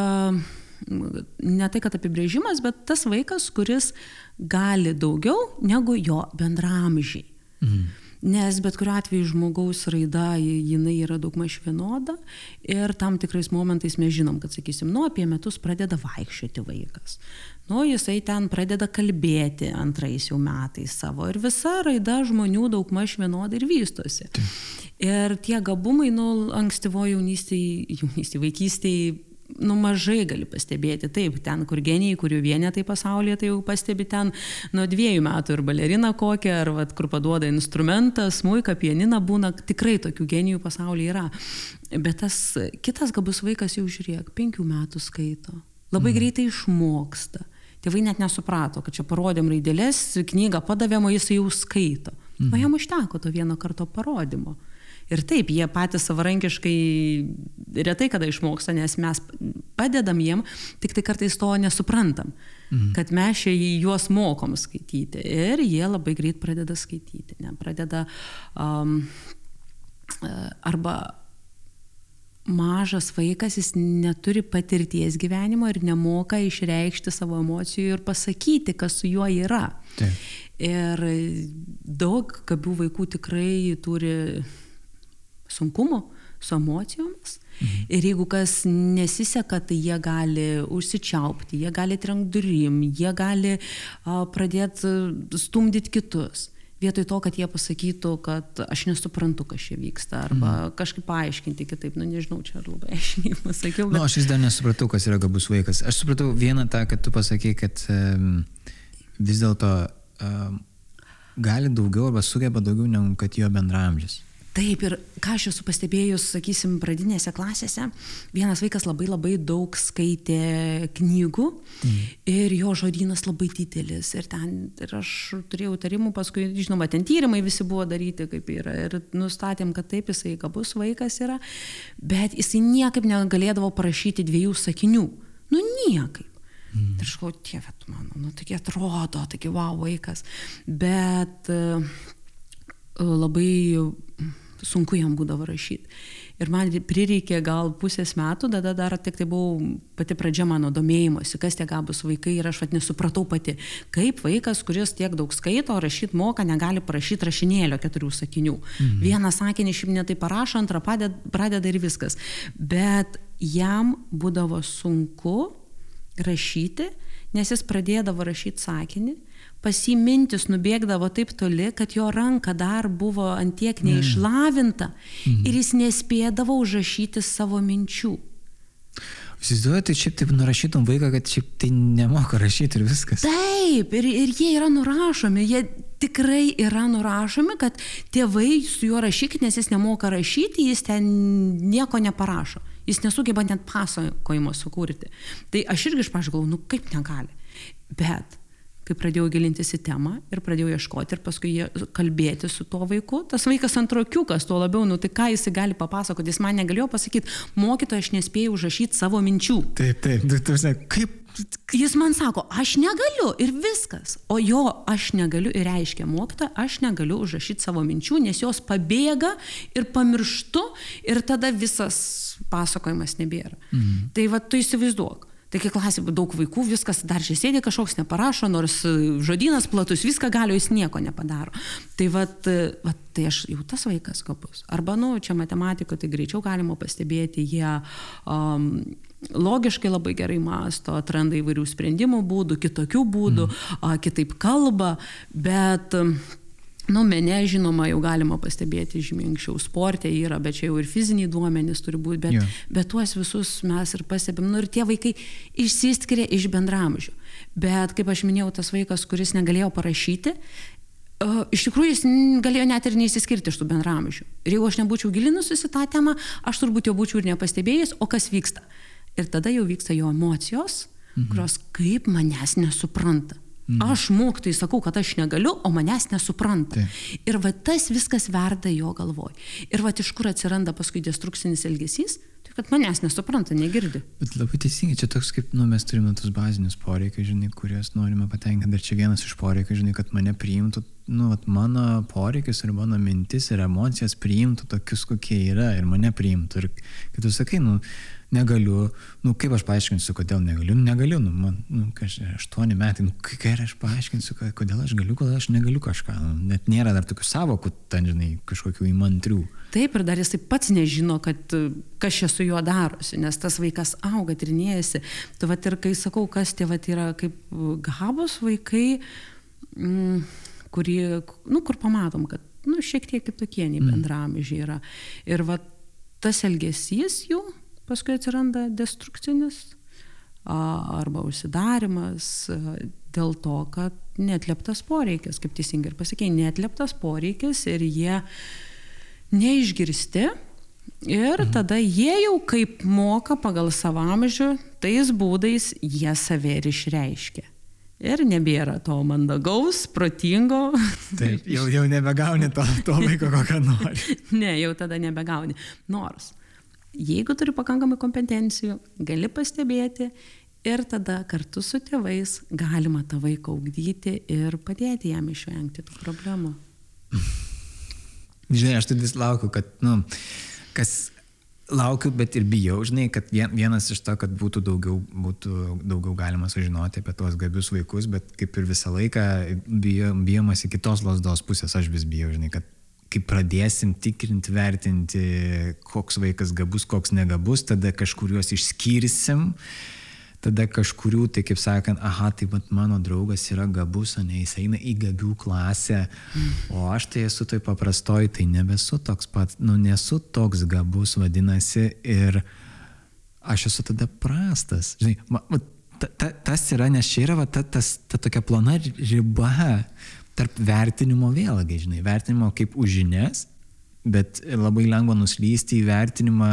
ne tai, kad apibrėžimas, bet tas vaikas, kuris gali daugiau negu jo bendramžiai. Mhm. Nes bet kuriuo atveju žmogaus raida, jinai yra daugmaž vienoda ir tam tikrais momentais mes žinom, kad, sakysim, nu apie metus pradeda vaikščioti vaikas. Nu, jisai ten pradeda kalbėti antrais jau metais savo ir visa raida žmonių daugmaž vienodai ir vystosi. Taip. Ir tie gabumai, nu, ankstyvo jaunystėje, jaunystėje, vaikystėje, nu, mažai gali pastebėti. Taip, ten, kur genijai, kurių vienetai pasaulyje, tai jau pastebi ten nuo dviejų metų ir balerina kokia, ar vat, kur paduoda instrumentą, smūka, pianina būna, tikrai tokių genijų pasaulyje yra. Bet tas kitas gabus vaikas jau žiūrėk, penkių metų skaito. Labai mhm. greitai išmoksta. Tėvai net nesuprato, kad čia parodėm raidelės, knygą padavėm, o jis jau skaito. Mhm. O jam užteko to vieno karto parodymo. Ir taip, jie patys savarankiškai retai kada išmoksta, nes mes padedam jiem, tik tai kartais to nesuprantam, mhm. kad mes čia juos mokom skaityti. Ir jie labai greit pradeda skaityti, ne, pradeda um, arba mažas vaikas, jis neturi patirties gyvenimo ir nemoka išreikšti savo emocijų ir pasakyti, kas su juo yra. Taip. Ir daug gabių vaikų tikrai turi sunkumų su emocijomis. Mhm. Ir jeigu kas nesiseka, tai jie gali užsičiaupti, jie gali trenkt durim, jie gali uh, pradėti stumdyti kitus vietoj to, kad jie pasakytų, kad aš nesuprantu, kas čia vyksta, arba mm. kažkaip paaiškinti kitaip, nu nežinau, čia ar labai [laughs] aiškiai pasakiau. Bet... Na, nu, aš vis dar nesupratau, kas yra gabus vaikas. Aš supratau vieną tą, kad tu pasakai, kad um, vis dėlto um, gali daugiau arba sugeba daugiau negu kad jo bendramžis. Taip, ir ką aš esu pastebėjus, sakysim, pradinėse klasėse, vienas vaikas labai labai daug skaitė knygų mm. ir jo žodynas labai didelis. Ir ten, ir aš turėjau tarimų, paskui, žinoma, ten tyrimai visi buvo daryti, kaip yra. Ir nustatėm, kad taip, jisai gabus vaikas yra, bet jisai niekaip negalėdavo parašyti dviejų sakinių. Nu, niekaip. Mm. Ir aš galvoju, tėvė, tu mano, nu, taigi atrodo, taigi wow vaikas. Bet uh, labai sunku jam būdavo rašyti. Ir man prireikė gal pusės metų, tada dar tik tai buvo pati pradžia mano domėjimosi, kas tie gabus vaikai ir aš vat nesupratau pati, kaip vaikas, kuris tiek daug skaito, rašyti moka, negali parašyti rašinėlio keturių sakinių. Mhm. Vieną sakinį šiaip netai parašo, antrą pradeda ir viskas. Bet jam būdavo sunku rašyti, nes jis pradėdavo rašyti sakinį pas jį mintis nubėgdavo taip toli, kad jo ranka dar buvo antiek neišlavinta mhm. ir jis nespėdavo užrašyti savo minčių. Įsivaizduoju, tai šiaip taip nurašytum vaiką, kad šiaip tai nemoka rašyti ir viskas. Taip, ir, ir jie yra nurašomi, jie tikrai yra nurašomi, kad tėvai su juo rašykit, nes jis nemoka rašyti, jis ten nieko neparašo. Jis nesugeba net pasakojimo sukurti. Tai aš irgi iš pažgalvoju, nu kaip negali. Bet kai pradėjau gilintis į temą ir pradėjau ieškoti ir paskui kalbėti su tuo vaiku, tas vaikas antrokiukas, tuo labiau, nu tai ką jis gali papasakoti, jis man negalėjo pasakyti, mokytoja, aš nespėjau užrašyti savo minčių. Taip, taip, tu, tu, kaip. Jis man sako, aš negaliu ir viskas. O jo aš negaliu ir reiškia mokytoja, aš negaliu užrašyti savo minčių, nes jos pabėga ir pamirštu ir tada visas pasakojimas nebėra. Mhm. Tai va tu įsivaizduok Tai kai klasė daug vaikų, viskas dar čia sėdi, kažkoks neparašo, nors e, žodynas platus, viską gali, jis nieko nepadaro. Tai vat, e, vat, tai aš jau tas vaikas kopus. Arba, nu, čia matematiko, tai greičiau galima pastebėti, jie um, logiškai labai gerai masto, atranda įvairių sprendimų būdų, kitokių būdų, mm. kitaip kalba, bet um, Nu, mene, žinoma, jau galima pastebėti žymiai anksčiau, sportė yra, bet čia jau ir fiziniai duomenys turi būti, bet, yeah. bet tuos visus mes ir pastebim. Nu, ir tie vaikai išsiskiria iš bendramžių. Bet, kaip aš minėjau, tas vaikas, kuris negalėjo parašyti, iš tikrųjų, jis galėjo net ir neįsiskirti iš tų bendramžių. Ir jeigu aš nebūčiau gilinusis į tą temą, aš turbūt jau būčiau ir nepastebėjęs, o kas vyksta. Ir tada jau vyksta jo emocijos, mhm. kurios kaip manęs nesupranta. Mm. Aš mokytojai sakau, kad aš negaliu, o manęs nesupranta. Taip. Ir va tas viskas verda jo galvoj. Ir va iš kur atsiranda paskui destrukcinis elgesys, tai kad manęs nesupranta, negirdi. Bet labai teisingai, čia toks kaip, nu, mes turime tos bazinius poreikius, žinai, kuriuos norime patenkinti. Ir čia vienas iš poreikių, žinai, kad mane priimtų, nu, vat, mano poreikius ir mano mintis ir emocijas priimtų tokius, kokie yra ir mane priimtų. Ir kai tu sakai, nu, negaliu, nu kaip aš paaiškinsiu, kodėl negaliu, nu, negaliu, nu, man, nu, kažkaip aštuoni metai, nu, kai aš paaiškinsiu, kodėl aš galiu, kodėl aš negaliu kažką, nu, net nėra dar tokių savokų, ten, žinai, kažkokių įmantrių. Taip, ir dar jisai pats nežino, kad kas čia su juo darosi, nes tas vaikas auga, trinėjasi. Tu vat ir kai sakau, kas tie vat yra kaip gabus vaikai, mm, kurie, nu, kur pamatom, kad, nu, šiek tiek kitokie nei mm. bendramžiai yra. Ir vat tas elgesys jų, paskui atsiranda destrukcinis arba užsidarimas dėl to, kad netleptas poreikis, kaip teisingai ir pasakėjai, netleptas poreikis ir jie neišgirsti ir mhm. tada jie jau kaip moka pagal savamžių, tais būdais jie save ir išreiškia. Ir nebėra to mandagaus, protingo. [laughs] Taip, jau, jau nebegauni to, to laiko, kokią nori. ne, jau tada nebegauni. Nors Jeigu turi pakankamai kompetencijų, gali pastebėti ir tada kartu su tėvais galima tą vaiką augdyti ir padėti jam išvengti tų problemų. Žinai, aš tai vis laukiu, kad, nu, kas laukiu, bet ir bijau, žinai, kad vienas iš to, kad būtų daugiau, būtų daugiau galima sužinoti apie tuos gabius vaikus, bet kaip ir visą laiką bijo, bijomasi kitos lasdos pusės, aš vis bijau, žinai, kad kai pradėsim tikrinti, vertinti, koks vaikas gabus, koks negabus, tada kažkuriuos išskirsim, tada kažkurių, tai kaip sakant, aha, tai vat, mano draugas yra gabus, o ne jis eina į gabių klasę, o aš tai esu toj paprastoj, tai nebesu toks pat, nu nesu toks gabus, vadinasi, ir aš esu tada prastas. Žinai, ma, ma, ta, ta, tas yra, nes čia yra va, ta, tas, ta tokia plona riba tarp vertinimo vėlgi, žinai, vertinimo kaip už žinias, bet labai lengva nuslysti į vertinimą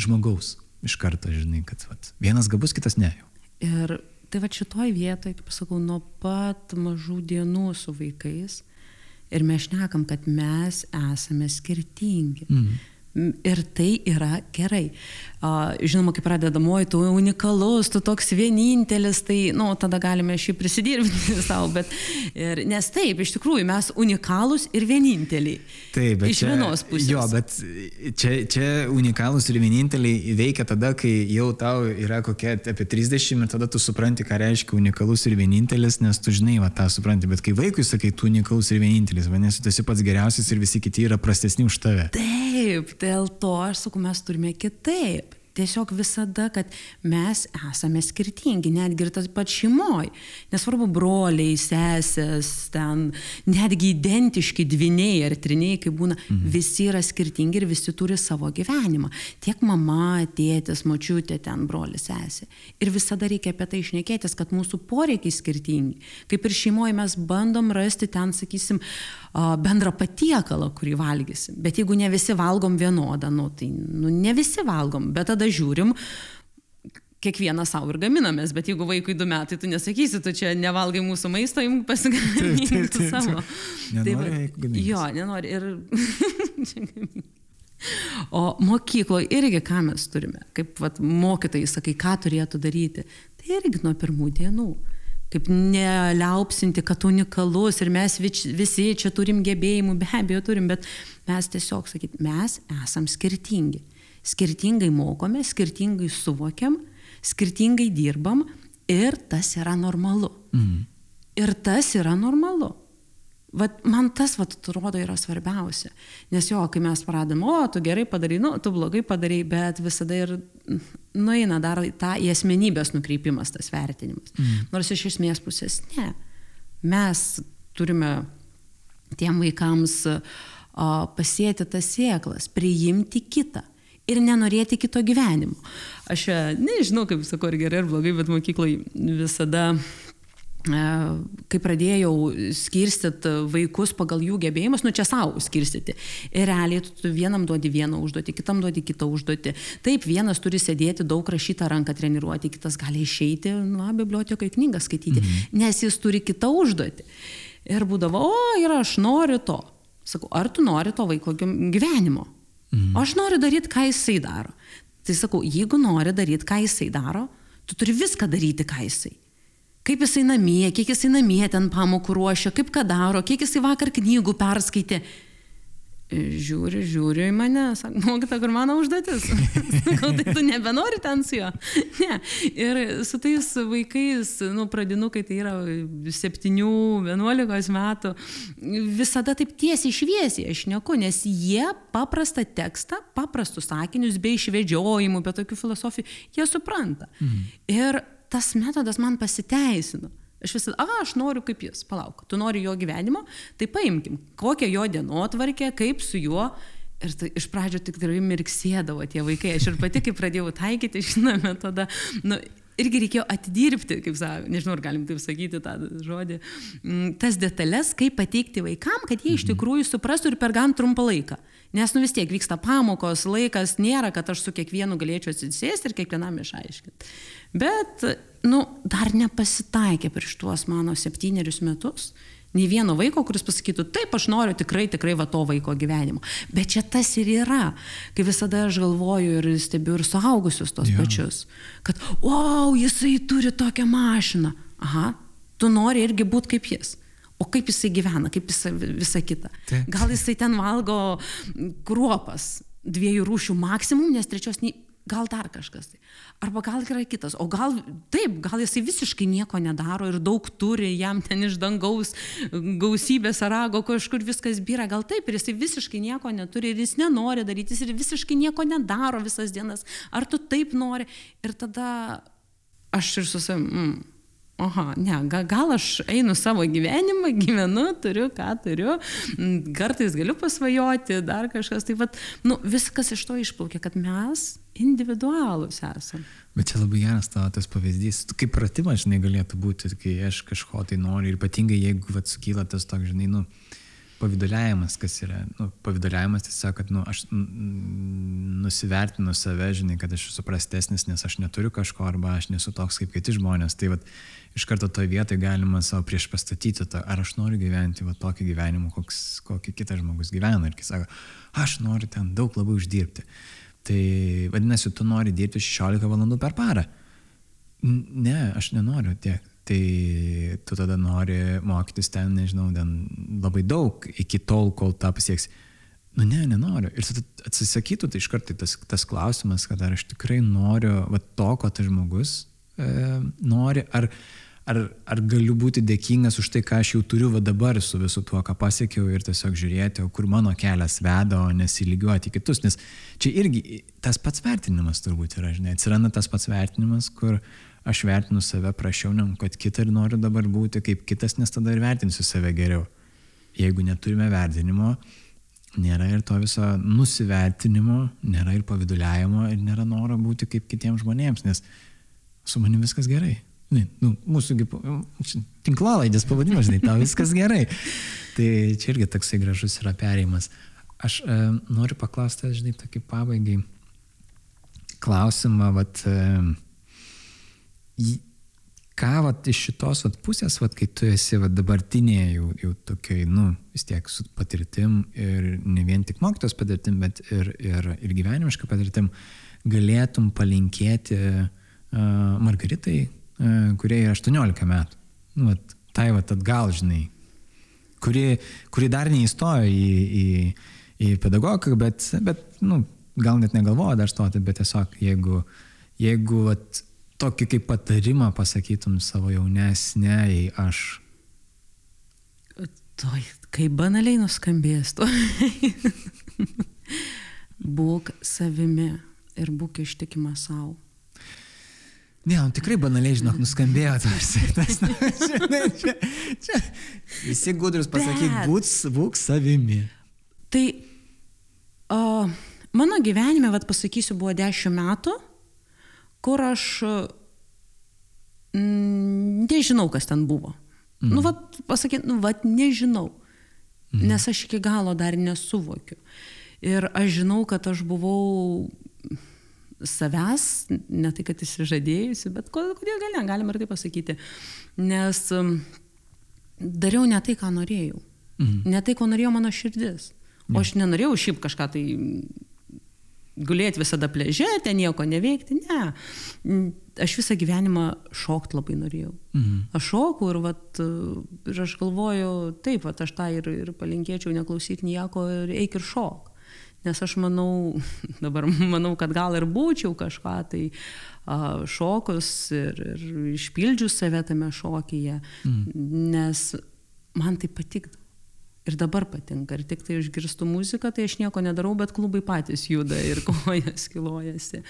žmogaus iš karto, žinai, kad vat, vienas gabus, kitas ne. Ir tai va šitoj vietoje, kaip sakau, nuo pat mažų dienų su vaikais ir mes šnekam, kad mes esame skirtingi. Mm. Ir tai yra gerai. Žinoma, kai pradedamoji, tu unikalus, tu toks vienintelis, tai, na, nu, tada galime šį prisidirbti [laughs] savo, bet, ir, nes taip, iš tikrųjų, mes unikalus ir vieninteliai. Taip, bet iš čia, vienos pusės. Jo, bet čia, čia unikalus ir vieninteliai veikia tada, kai jau tau yra kokia apie 30 ir tada tu supranti, ką reiškia unikalus ir vienintelis, nes tu žinai, va, tą supranti, bet kai vaikui sakai, tu unikalus ir vienintelis, vadinasi, tu esi pats geriausias ir visi kiti yra prastesni už tave. Taip, dėl to aš sakau, mes turime kitaip tiesiog visada, kad mes esame skirtingi, netgi ir tas pat šeimoje. Nesvarbu, broliai, sesės, ten netgi identiški dviniai ar triniai, kaip būna, mhm. visi yra skirtingi ir visi turi savo gyvenimą. Tiek mama, tėtis, močiutė, ten brolis, sesė. Ir visada reikia apie tai išnekėtis, kad mūsų poreikiai skirtingi. Kaip ir šeimoje mes bandom rasti ten, sakysim, bendrą patiekalą, kurį valgysim. Bet jeigu ne visi valgom vienodą, nu, tai nu, ne visi valgom, bet tada žiūrim, kiekvieną savo ir gaminamės, bet jeigu vaikui du metai, tu nesakysi, tu čia nevalgai mūsų maisto, jums pasigaminti savo. Nenori, tai, jo, nenori. Ir... [laughs] o mokykloje irgi ką mes turime, kaip vat, mokytojai sakai, ką turėtų daryti, tai irgi nuo pirmų dienų kaip neliaupsinti, kad unikalus ir mes visi čia turim gebėjimų, be abejo turim, bet mes tiesiog sakyt, mes esam skirtingi. Skirtingai mokome, skirtingai suvokiam, skirtingai dirbam ir tas yra normalu. Mhm. Ir tas yra normalu. Vat man tas, vat, atrodo, yra svarbiausia. Nes jo, kai mes pradėm, o, tu gerai padarai, nu, tu blogai padarai, bet visada ir nueina dar tą į asmenybės nukreipimas, tas vertinimas. Mm. Nors iš esmės pusės ne. Mes turime tiem vaikams o, pasėti tas sėklas, priimti kitą ir nenorėti kito gyvenimo. Aš nežinau, kaip sakau, ar gerai ar blogai, bet mokykloje visada E, kai pradėjau skirstyti vaikus pagal jų gebėjimus, nu čia savo skirstyti. Ir realiai tu vienam duodi vieną užduotį, kitam duodi kitą užduotį. Taip, vienas turi sėdėti daug rašytą ranką treniruoti, kitas gali išeiti, nu, bibliotekai knygą skaityti, mhm. nes jis turi kitą užduotį. Ir būdavo, o, ir aš noriu to. Sakau, ar tu nori to vaiko gyvenimo? Mhm. Aš noriu daryti, ką jisai daro. Tai sakau, jeigu nori daryti, ką jisai daro, tu turi viską daryti, ką jisai kaip jisai namie, kiek jisai namie ten pamokų ruošia, kaip ką daro, kiek jisai vakar knygų perskaitė. Žiūri, žiūri į mane, sako, mokyta, kur mano užduotis. [laughs] Gal tai tu nebenori ten su juo? Ne. Ir su tais vaikais, nu, pradinukai, tai yra 7-11 metų, visada taip tiesiai šviesiai aš neku, nes jie paprastą tekstą, paprastus sakinius, be išvedžiojimų, be tokių filosofijų, jie supranta. Mhm. Ir tas metodas man pasiteisino. Aš visada, a, aš noriu kaip jis, palauk, tu nori jo gyvenimo, tai paimkim, kokią jo dienotvarkę, kaip su juo. Ir tai iš pradžio tik tikrai mirksėdavo tie vaikai. Aš ir pati, kai pradėjau taikyti šitą metodą, nu, irgi reikėjo atidirbti, kaip sako, nežinau, ar galim taip sakyti tą žodį, mm, tas detalės, kaip pateikti vaikam, kad jie iš mhm. tikrųjų suprastų ir per gan trumpą laiką. Nes nu vis tiek vyksta pamokos, laikas nėra, kad aš su kiekvienu galėčiau atsisėsti ir kiekvienam išaiškinti. Bet, nu, dar nepasitaikė prieš tuos mano septynerius metus. Nei vieno vaiko, kuris pasakytų, taip, aš noriu tikrai, tikrai va to vaiko gyvenimo. Bet čia tas ir yra. Kai visada aš galvoju ir stebiu ir suaugusius tos ja. pačius. Kad, wow, jisai turi tokią mašiną. Aha, tu nori irgi būti kaip jis. O kaip jisai gyvena, kaip jisai visa kita. Taip. Gal jisai ten valgo kruopas, dviejų rūšių maksimum, nes trečios nei, gal dar kažkas. Tai. Arba gal yra kitas. O gal taip, gal jisai visiškai nieko nedaro ir daug turi, jam ten iš dangaus gausybės arago kažkur viskas byra. Gal taip, ir jisai visiškai nieko neturi ir jis nenori daryti, jis ir visiškai nieko nedaro visas dienas. Ar tu taip nori? Ir tada aš ir su savim. Mm, Aha, ne, gal aš einu savo gyvenimą, gyvenu, turiu, ką turiu, kartais galiu pasvajoti, dar kažkas. Tai vat, nu, viskas iš to išplaukia, kad mes individualūs esame. Bet čia labai geras tavo tas pavyzdys. Kaip pratimas, žinai, galėtų būti, kai aš kažko tai noriu ir ypatingai jeigu vat sukyla tas toks, žinai, nu, pavydaliavimas, kas yra, nu, pavydaliavimas tiesiog, kad, nu, aš nusivertinu save, žinai, kad aš esu prastesnis, nes aš neturiu kažko arba aš nesu toks kaip kiti žmonės. Tai vat, iš karto toje vietoje galima savo prieš pastatyti, to, ar aš noriu gyventi va, tokį gyvenimą, koks, kokį kitas žmogus gyvena. Ir kai sako, aš noriu ten daug labiau uždirbti. Tai vadinasi, tu nori dirbti 16 valandų per parą. Ne, aš nenoriu tiek. Tai tu tada nori mokytis ten, nežinau, ten labai daug iki tol, kol tą pasieks. Nu ne, nenoriu. Ir atsisakytų, tai iš karto tas, tas klausimas, kad ar aš tikrai noriu va, to, ko tas žmogus e, nori, ar, ar, ar galiu būti dėkingas už tai, ką aš jau turiu va dabar su visu tuo, ką pasiekiau ir tiesiog žiūrėti, kur mano kelias veda, o nesilygiuoti kitus. Nes čia irgi tas pats vertinimas turbūt yra, žinai, atsiranda tas pats vertinimas, kur aš vertinu save prašiau, negu kad kitą ir noriu dabar būti kaip kitas, nes tada ir vertinsiu save geriau. Jeigu neturime vertinimo, nėra ir to viso nusivertinimo, nėra ir paviduliavimo ir nėra noro būti kaip kitiems žmonėms, nes su manimi viskas gerai. Ne, nu, mūsų tinklalaidės pavadinimas, žinai, tau viskas gerai. Tai čia irgi toksai gražus yra perėjimas. Aš e, noriu paklausti, žinai, tokį pabaigai klausimą, vat, e, ką vat, iš šitos vat, pusės, vat, kai tu esi vat, dabartinėje jau, jau tokiai, nu, vis tiek su patirtim ir ne vien tik mokytos patirtim, bet ir, ir, ir gyvenimiška patirtim, galėtum palinkėti uh, Margaritai, kurie yra 18 metų. Nu, vat, tai vat atgal, žinai, kuri, kuri dar neįstojo į, į, į pedagogiką, bet, bet nu, gal net negalvoja dar stoti, bet tiesiog jeigu, jeigu vat, tokį kaip patarimą pasakytum savo jaunesniai aš. Toj, kaip banaliai nuskambės to. būk savimi ir būk ištikimas savo. Ne, on tikrai banaliai, žinok, nuskambėjo tarsi. Tas, čia, čia, čia. Visi gudrus pasakyk, būt, būk savimi. Tai o, mano gyvenime, vad pasakysiu, buvo dešimt metų, kur aš mm, nežinau, kas ten buvo. Mm. Nu, vad pasakyti, nu, vad nežinau. Mm. Nes aš iki galo dar nesuvokiu. Ir aš žinau, kad aš buvau savęs, ne tai, kad įsižadėjusi, bet kodėl gal ne, galima ir tai pasakyti. Nes um, dariau ne tai, ką norėjau. Mhm. Ne tai, ko norėjo mano širdis. O aš nenorėjau šiaip kažką tai gulėti visada pleže, ten nieko neveikti, ne. Aš visą gyvenimą šokti labai norėjau. Mhm. Aš šokau ir, vat, ir aš galvoju, taip, vat, aš tą ir, ir palinkėčiau neklausyti nieko ir eik ir šok. Nes aš manau, [laughs] dabar manau, kad gal ir būčiau kažką tai uh, šokus ir, ir išpildžius save tame šokyje, mm. nes man tai patikdavo. Ir dabar patinka. Ir tik tai išgirstu muziką, tai aš nieko nedarau, bet klubai patys juda ir [laughs] kojas kilojasi.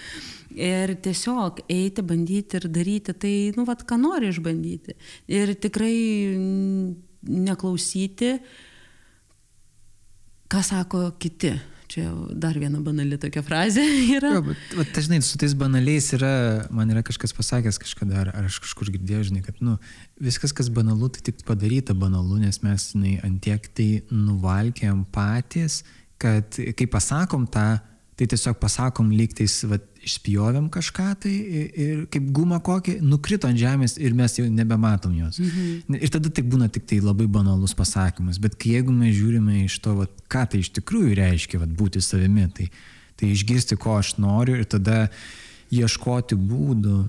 Ir tiesiog eiti, bandyti ir daryti tai, nu, vad, ką nori išbandyti. Ir tikrai neklausyti, ką sako kiti Čia dar viena banali tokia frazė [laughs] yra. Jo, bet, bet dažnai su tais banaliais yra, man yra kažkas pasakęs kažkada, ar, ar aš kažkur girdėjau, žinai, kad, nu, viskas, kas banalu, tai tik padaryta banalu, nes mes, žinai, antiek tai nuvalkėm patys, kad kai pasakom tą, tai tiesiog pasakom lygtais, va, išspjovėm kažką tai ir kaip gumą kokį, nukrito ant žemės ir mes jau nebematom jos. Mhm. Ir tada tai būna tik tai labai banalus pasakymas, bet kai jeigu mes žiūrime iš to, va, ką tai iš tikrųjų reiškia va, būti savimi, tai, tai išgirsti, ko aš noriu ir tada ieškoti būdų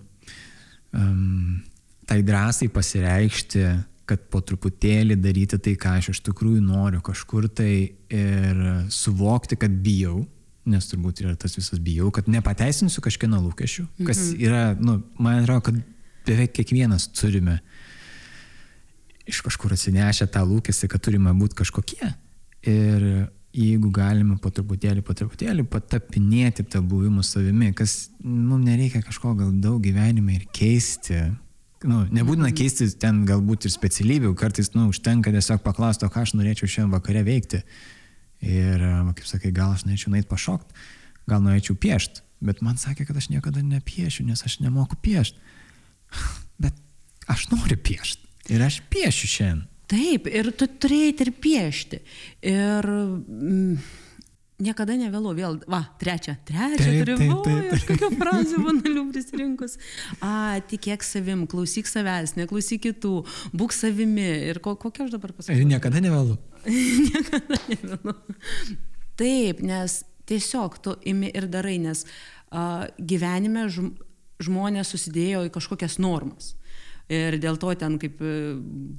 um, tai drąsiai pasireikšti, kad po truputėlį daryti tai, ką aš iš tikrųjų noriu kažkur tai ir suvokti, kad bijau, nes turbūt yra tas visas bijau, kad nepateisinsiu kažkieno lūkesčių, kas mhm. yra, nu, man atrodo, kad beveik kiekvienas turime iš kažkur atsinešę tą lūkestį, kad turime būti kažkokie. Ir jeigu galime po truputėlį, po truputėlį patapinėti tą buvimą savimi, kas mums nu, nereikia kažko gal daug gyvenime ir keisti. Nu, nebūtina mhm. keisti ten galbūt ir specialybių, kartais nu, užtenka tiesiog paklausti, ką aš norėčiau šiandien vakare veikti. Ir, kaip sakai, gal aš norėčiau nueiti pašokti, gal norėčiau piešti, bet man sakė, kad aš niekada nepiešiu, nes aš nemoku piešti. [laughs] Bet aš noriu piešti ir aš piešiu šiandien. Taip, ir tu turėjai ir piešti. Ir mm, niekada nevėlu, vėl, va, trečią, trečią turiu, taip, taip. aš kokią frazę banalių prisirinkus. A, tikėk savim, klausyk savęs, neklausyk kitų, būk savimi. Ir ko, kokia aš dabar pasakysiu? Ir niekada nevėlu. [laughs] niekada nevėlu. Taip, nes tiesiog tu imi ir darai, nes a, gyvenime žmonės susidėjo į kažkokias normas ir dėl to ten kaip e,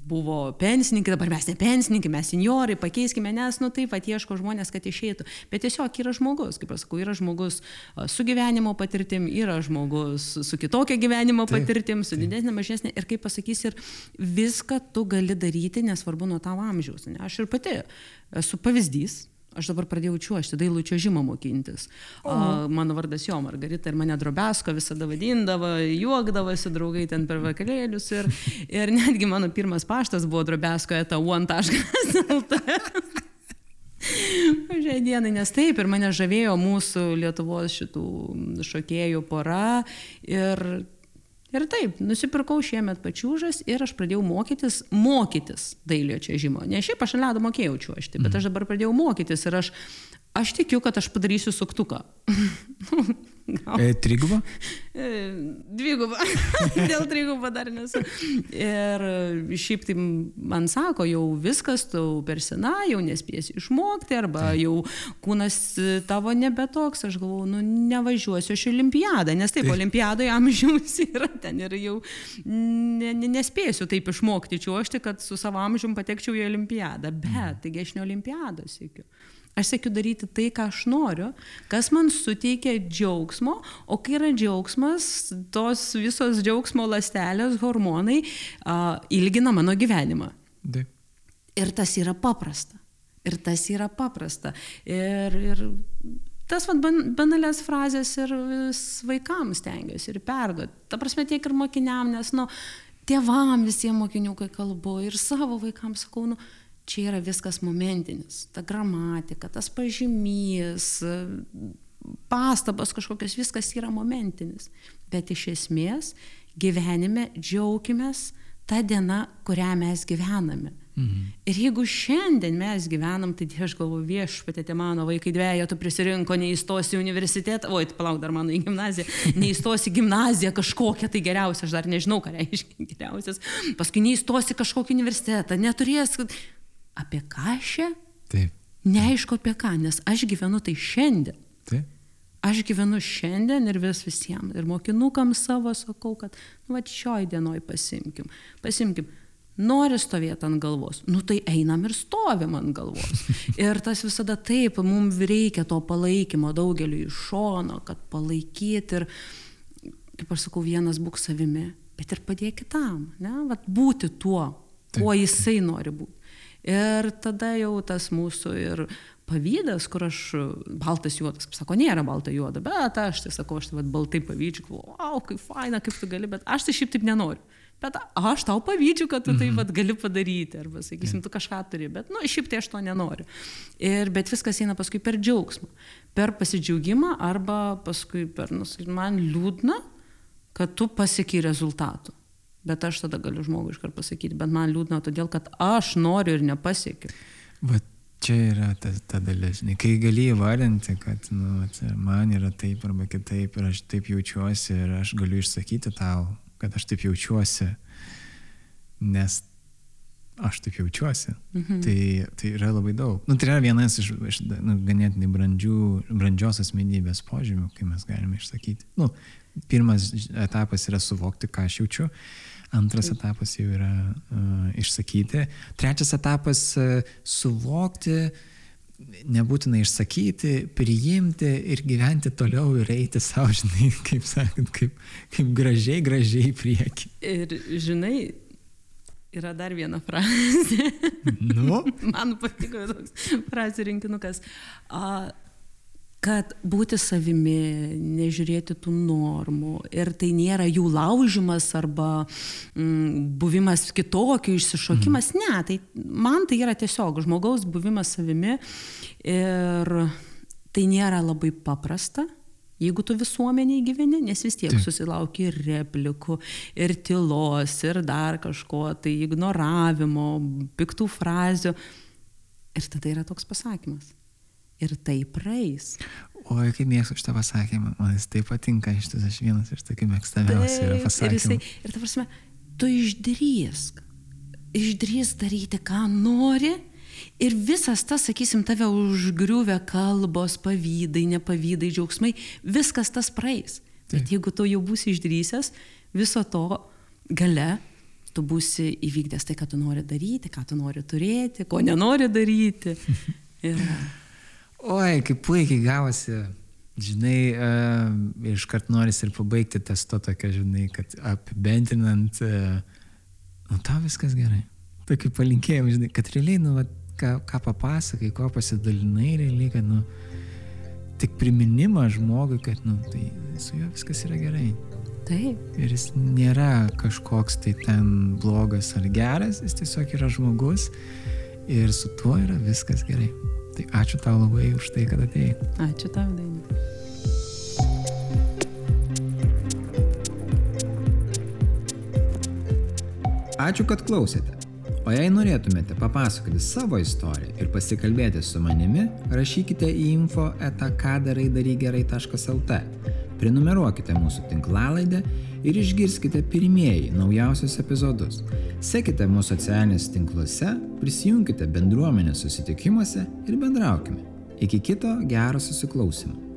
buvo pensininkai, dabar mes ne pensininkai, mes seniorai, pakeiskime, nes, nu taip, atieško žmonės, kad išeitų. Bet tiesiog yra žmogus, kaip aš sakau, yra žmogus su gyvenimo patirtim, yra žmogus su kitokia gyvenimo taip, patirtim, su didesnė, mažesnė ir kaip pasakys, ir viską tu gali daryti, nesvarbu nuo tavo amžiaus. Ne? Aš ir pati esu pavyzdys, Aš dabar pradėjau čiuošti, dailų čiuožimo mokintis. O. Mano vardas jo Margarita ir mane drobesko visada vadindavo, juokdavosi draugai ten per vakarėlius ir, ir netgi mano pirmas paštas buvo drobesko eta one.lt. [laughs] Šiai dienai, nes taip ir mane žavėjo mūsų Lietuvos šitų šokėjų pora ir Ir taip, nusipirkau šiemet pačiūžas ir aš pradėjau mokytis, mokytis dailiojo čiažimo. Ne šiaip aš ledo mokėjau čiuošti, bet aš dabar pradėjau mokytis ir aš, aš tikiu, kad aš padarysiu suktuką. [laughs] E, trigubą? E, dvigubą. [laughs] Dėl trigubą dar nesu. Ir šiaip tai man sako, jau viskas, tu per sena, jau nespėsi išmokti, arba jau kūnas tavo nebetoks. Aš galvoju, nu nevažiuosiu aš į olimpiadą, nes taip, taip. olimpiadoje amžiaus [laughs] yra ten ir jau ne, ne, nespėsiu taip išmokti čiuošti, kad su savo amžium patekčiau į olimpiadą. Bet, mhm. taigi aš ne olimpiadą sėkiu. Aš sėkiu daryti tai, ką aš noriu, kas man suteikia džiaugsmo, o kai yra džiaugsmas, tos visos džiaugsmo lastelės, hormonai uh, ilgina mano gyvenimą. Taip. Ir tas yra paprasta. Ir tas yra paprasta. Ir, ir tas vat, ban, banalias frazės ir vaikams stengiuosi ir perduoti. Ta prasme tiek ir mokiniam, nes, nu, tėvam visiems mokinių, kai kalbu, ir savo vaikams sakau, nu, čia yra viskas momentinis. Ta gramatika, tas pažymys, pastabas kažkokios, viskas yra momentinis. Bet iš esmės gyvenime džiaugimės tą dieną, kurią mes gyvename. Mhm. Ir jeigu šiandien mes gyvenam, tai aš galvoju, viešpatė, tie mano vaikai dviejo, tu prisirinko, neįstosi į universitetą, oi, palauk dar mano į gimnaziją, neįstosi į gimnaziją kažkokią tai geriausią, aš dar nežinau, ką reiškia geriausias, paskui neįstosi kažkokį universitetą, neturės, apie ką čia? Taip. Neaišku apie ką, nes aš gyvenu tai šiandien. Taip. Aš gyvenu šiandien ir vis visiems. Ir mokinukam savo sakau, kad, nu, va, šioj dienoj pasimkim. Pasimkim. Nori stovėti ant galvos, nu tai einam ir stovim ant galvos. [laughs] Ir tas visada taip, mums reikia to palaikymo daugeliu iš šono, kad palaikyti ir, kaip aš sakau, vienas būk savimi, bet ir padėk kitam, ne, Vat būti tuo, kuo jisai nori būti. Ir tada jau tas mūsų ir pavydas, kur aš, baltas juodas, kaip sako, nėra balta juoda, bet aš tai sakau, aš tai vat, baltai pavydžiu, wow, kaip faina, kaip tu gali, bet aš tai šiaip taip nenoriu. Bet aš tau pavydžiu, kad tu tai mhm. vat, gali padaryti, arba sakysim, tu kažką turi, bet, nu, šiaip tai aš to nenoriu. Ir, bet viskas eina paskui per džiaugsmą, per pasidžiaugimą, arba paskui per, nu, man liūdna, kad tu pasiekai rezultatų. Bet aš tada galiu žmogui iškart pasakyti, bet man liūdna todėl, kad aš noriu ir nepasiekiu. Bet čia yra ta, ta dalis, žinai, kai gali įvardinti, kad nu, man yra taip arba kitaip ir aš taip jaučiuosi ir aš galiu išsakyti tau, kad aš taip jaučiuosi, nes aš taip jaučiuosi. Mhm. Tai, tai yra labai daug. Nu, tai yra vienas iš, iš nu, ganėtinai brandžių, brandžios asmenybės požymių, kai mes galime išsakyti. Nu, pirmas etapas yra suvokti, ką aš jaučiu. Antras etapas jau yra uh, išsakyti. Trečias etapas uh, suvokti, nebūtina išsakyti, priimti ir gyventi toliau ir eiti savo, [laughs] žinai, kaip sakant, kaip, kaip gražiai, gražiai prieki. Ir žinai, yra dar viena frazė. Nu? [laughs] Man patiko toks frazė rinkinukas. A, kad būti savimi, nežiūrėti tų normų ir tai nėra jų laužimas arba mm, buvimas kitokiu, išsišokimas, mm. ne, tai man tai yra tiesiog žmogaus buvimas savimi ir tai nėra labai paprasta. Jeigu tu visuomeniai gyveni, nes vis tiek susilauki ir replikų, ir tylos, ir dar kažko, tai ignoravimo, piktų frazių. Ir tada yra toks pasakymas ir tai praeis. Oi, kaip mėgstu šitą pasakymą, man jis taip patinka, iš tiesų aš vienas iš tokių mėgstamiausių yra pasakymų. Ir, jisai, ir ta prasme, tu išdrįsk, išdrįsk daryti, ką nori. Ir visas tas, sakysim, tave užgriuvę kalbos, pavydai, nepavydai, džiaugsmai, viskas tas praeis. Taip. Bet jeigu tu jau būsi išdrysęs, viso to gale tu būsi įvykdęs tai, ką tu nori daryti, ką tu nori turėti, ko nenori daryti. [laughs] Ir... Oi, kaip puikiai gavosi. Žinai, uh, iškart noris ir pabaigti ties to tokio, žinai, kad apibendrinant, uh, nu tau viskas gerai. Tokį palinkėjimą, žinai, kad realiai, nu, va, ką, ką papasakai, ko pasidalinai, realiai, kad, nu, tik priminimą žmogui, kad, nu, tai su juo viskas yra gerai. Taip. Ir jis nėra kažkoks tai ten blogas ar geras, jis tiesiog yra žmogus ir su tuo yra viskas gerai. Tai ačiū tau labai už tai, kad atėjai. Ačiū tau, Dainė. Ačiū, kad klausėte. O jei norėtumėte papasakoti savo istoriją ir pasikalbėti su manimi, rašykite į info etakadarai.lt. Prenumeruokite mūsų tinklalaidę ir išgirskite pirmieji naujausius epizodus. Sekite mūsų socialinėse tinkluose, prisijunkite bendruomenės susitikimuose ir bendraukime. Iki kito gero susiklausimo.